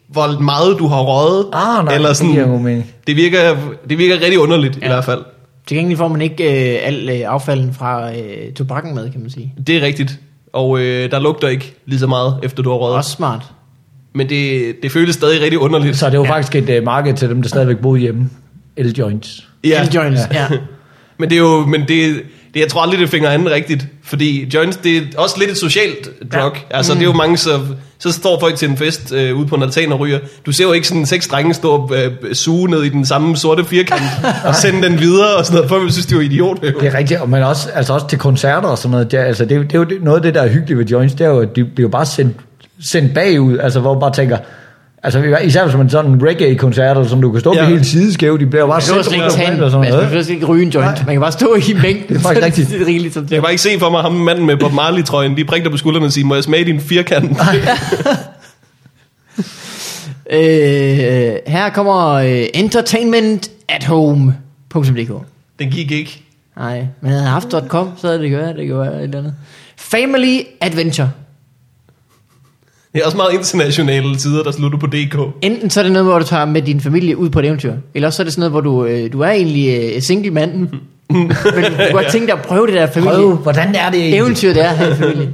hvor meget du har røget. Ah, nej, eller det sådan, giver god mening. det, virker, det virker rigtig underligt ja. i hvert fald. Til gengæld får man ikke øh, al øh, affalden fra øh, tobakken med, kan man sige. Det er rigtigt. Og øh, der lugter ikke lige så meget, efter du har røget. Også smart. Men det, det føles stadig rigtig underligt. Så det er jo ja. faktisk et uh, marked til dem, der stadigvæk boede hjemme. L-joints. Ja. joints, ja. ja. Men det er jo, men det, det, jeg tror aldrig, det fænger anden rigtigt. Fordi joints, det er også lidt et socialt drug. Ja. Altså, mm. det er jo mange, så, så står folk til en fest øh, ude på en altan og ryger. Du ser jo ikke sådan seks drenge stå og øh, suge ned i den samme sorte firkant og sende den videre og sådan noget. Folk synes, det er jo idiot. Jo. Det er rigtigt, og man også, altså også til koncerter og sådan noget. Det altså, det, jo- det er jo noget af det, der er hyggeligt ved joints, det er jo, at de bliver bare sendt, sendt bagud, altså hvor man bare tænker, altså især hvis man sådan en reggae-koncert, som du kan stå Ja. ja. helt sideskæve, de bliver jo bare Man sendt slet ikke tage en, og sådan man noget. behøver slet ikke ryge en joint. Man kan bare stå i mængden. Det er faktisk rigtigt. Det er rigeligt som Jeg det. kan bare ikke se for mig ham manden med Bob Marley-trøjen. De prikker på skuldrene og siger, må jeg smage din firkant? Øh, her kommer øh, entertainment at home.dk Den gik ikke. Nej, men havde haft .com, så havde det gjort, det gjorde et eller andet. Family Adventure. Det er også meget internationale tider, der slutter på DK. Enten så er det noget, hvor du tager med din familie ud på et eventyr, eller også så er det sådan noget, hvor du, øh, du er egentlig øh, single mand, men du kunne godt tænke dig at prøve det der familie. Prøv, hvordan er det egentlig? eventyr, det er at have en familie.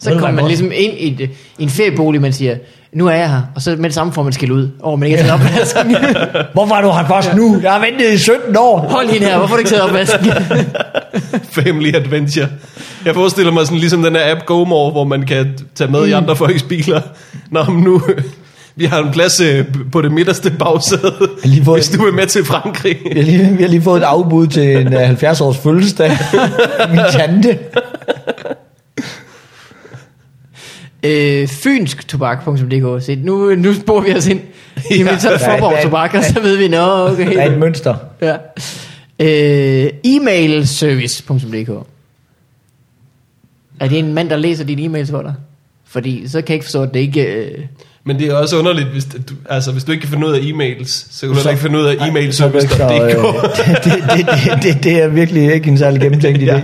Så kommer man Morten? ligesom ind i, et, i en feriebolig, man siger, nu er jeg her, og så med det samme får man skæld ud over, man ikke har taget opvasken. Hvorfor er du her først nu? Jeg har ventet i 17 år. Hold hende her, hvorfor har du ikke taget opvasken? Family Adventure. Jeg forestiller mig sådan ligesom den her app GoMore, hvor man kan tage med i andre folks biler. Nå, men nu... Vi har en plads øh, på det midterste bagsæde, lige fået- hvis du er med til Frankrig. Vi har, lige, vi har lige fået et afbud til en uh, 70-års fødselsdag. Min tante. Øh, fynsk-tobak.dk Se, nu, nu spor vi os ind. Så er det Ja, Forborg ja, Tobak, og så ved vi, nå, Der er okay. et mønster. Ja. Øh, e-mailservice.dk Er det en mand, der læser dine e-mails for dig? Fordi så kan jeg ikke forstå, at det ikke... Øh, Men det er også underligt, hvis du, altså, hvis du ikke kan finde ud af e-mails, så kan du heller ikke finde ud af Så, øh, e-mailservice.dk. det, det, det, det, det, det er virkelig ikke en særlig gennemtænkt idé. Ja.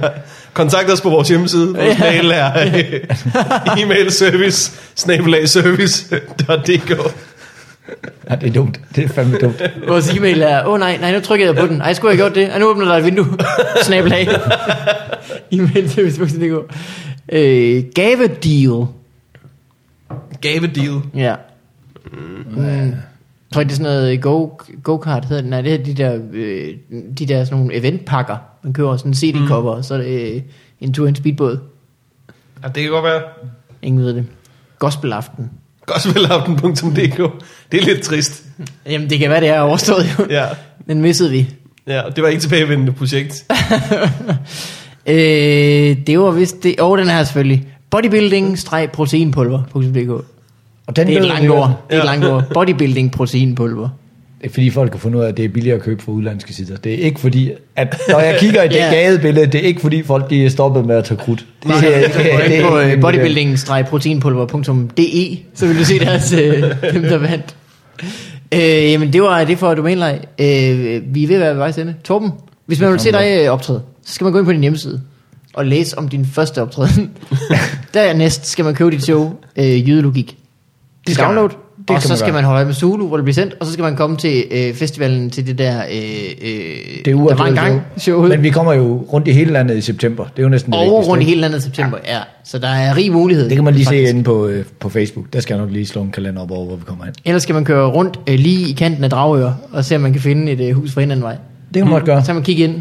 Kontakt os på vores hjemmeside. Vores mail er øh, e-mailservice snabelagservice.dk Ja, det er dumt. Det er fandme dumt. vores e-mail er, åh oh, nej, nej, nu trykkede jeg på den. Ej, skulle jeg gjort det? Ej, nu åbner der et vindue. Snabelag. e-mailservice.dk øh, Gavedeal. Gavedeal. Ja. Mm. Jeg tror ikke, det er sådan noget go, go-kart hedder det. Nej, det er de der, øh, de der sådan nogle eventpakker. Man køber sådan en CD-cover, og så er det øh, en tur i en speedbåd. Ja, det kan godt være. Ingen ved det. Gospelaften. Gospelaften.dk Det er lidt trist. Jamen, det kan være, det er overstået jo. Ja. Den missede vi. Ja, det var ikke tilbagevendende projekt. Øh, det var vist det. Åh, oh, den er her selvfølgelig. Bodybuilding-proteinpulver.dk Og den Det er et langt ord. Det er et langt ord. Bodybuilding-proteinpulver. Det er fordi folk kan finde ud af, at det er billigere at købe fra udlandske sider. Det er ikke fordi, at når jeg kigger i det Ja. gadebillede, det er ikke fordi folk de er stoppet med at tage krudt. Det, Nej, er- det er det er på øh, bodybuilding-proteinpulver.de, så vil du se deres, øh, dem der vandt. Øh, jamen, det var det for domæneleg. Øh, vi er ved at være ved vejs ende. Torben, hvis man vil se dig øh, optræde, så skal man gå ind på din hjemmeside og læse om din første optræden. Dernæst skal man købe dit show, øh, Jydelogik. Det skal Download. man. Det og så man skal gøre. man holde med Zulu, hvor det bliver sendt, og så skal man komme til øh, festivalen til det der, øh, øh, Det er der var engang showet. Men vi kommer jo rundt i hele landet i september. Det er jo næsten det og vigtigste, rundt i hele landet i september, ja. Så der er rig mulighed. Det kan man lige se faktisk. inde på, øh, på Facebook. Der skal jeg nok lige slå en kalender op over, hvor vi kommer hen. Ellers skal man køre rundt øh, lige i kanten af Dragør, og se om man kan finde et øh, hus for anden vej. Det kan man godt gøre. Så man kigge ind.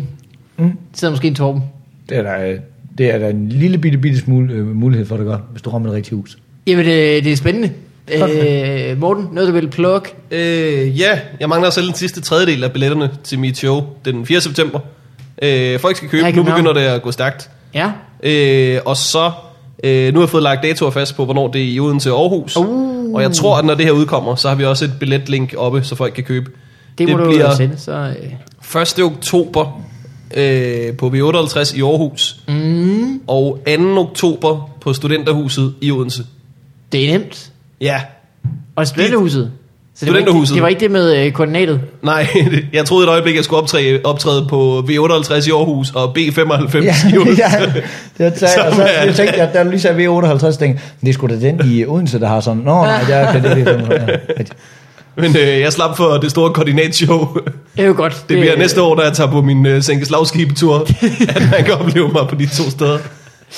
Mm. Sidder måske en Torben. Det er der, øh, det er der en lille bitte, bitte smule øh, mulighed for, at gøre, hvis du rammer det rigtige hus. Jamen, det, det er spændende. Øh, Morten, noget du vil plukke? Øh, ja, jeg mangler sælge den sidste tredjedel af billetterne til mit show den 4. september. Øh, folk skal købe, nu begynder det at gå stærkt. Ja. Øh, og så, øh, nu har jeg fået lagt datoer fast på, hvornår det er i Odense og Aarhus. Uh. Og jeg tror, at når det her udkommer, så har vi også et billetlink oppe, så folk kan købe. Det, må det du bliver jo sende, så... Øh. 1. oktober øh, på V58 i Aarhus. Mm, Og 2. oktober på Studenterhuset i Odense. det er nemt. Ja, Og Splatterhuset. Så det var, ikke, Studenterhuset. det var ikke det med øh, koordinatet. Nej, jeg troede et øjeblik, jeg skulle optræde, optræde på V58 i Aarhus og B95 Ja, i Odense. ja, det sagde, og så, Som er- jeg tænkte jeg, da du lige sagde V58, tænkte det er sgu da den i Odense, der har sådan, nå nej, jeg kan det V95. Ja. Men øh, jeg slap for det store koordinatshow. Det er jo godt. Det bliver næste år, da jeg tager på min øh, sænke slagskibetur, at man kan opleve mig på de to steder.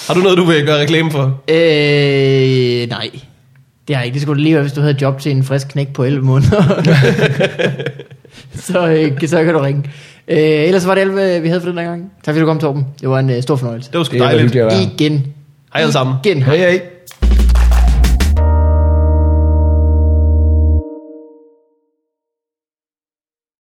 Har du noget, du vil gøre reklame for? Øh, nej. Det har jeg ikke. Det skulle lige være, hvis du havde job til en frisk knæk på 11 måneder. så, øh, så kan du ringe. Øh, ellers var det alt, hvad vi havde for den her gang. Tak fordi du kom, Torben. Det var en øh, stor fornøjelse. Det var sgu Det var dejligt. hyggeligt. Igen. Hej alle sammen. Igen. Hej, hej.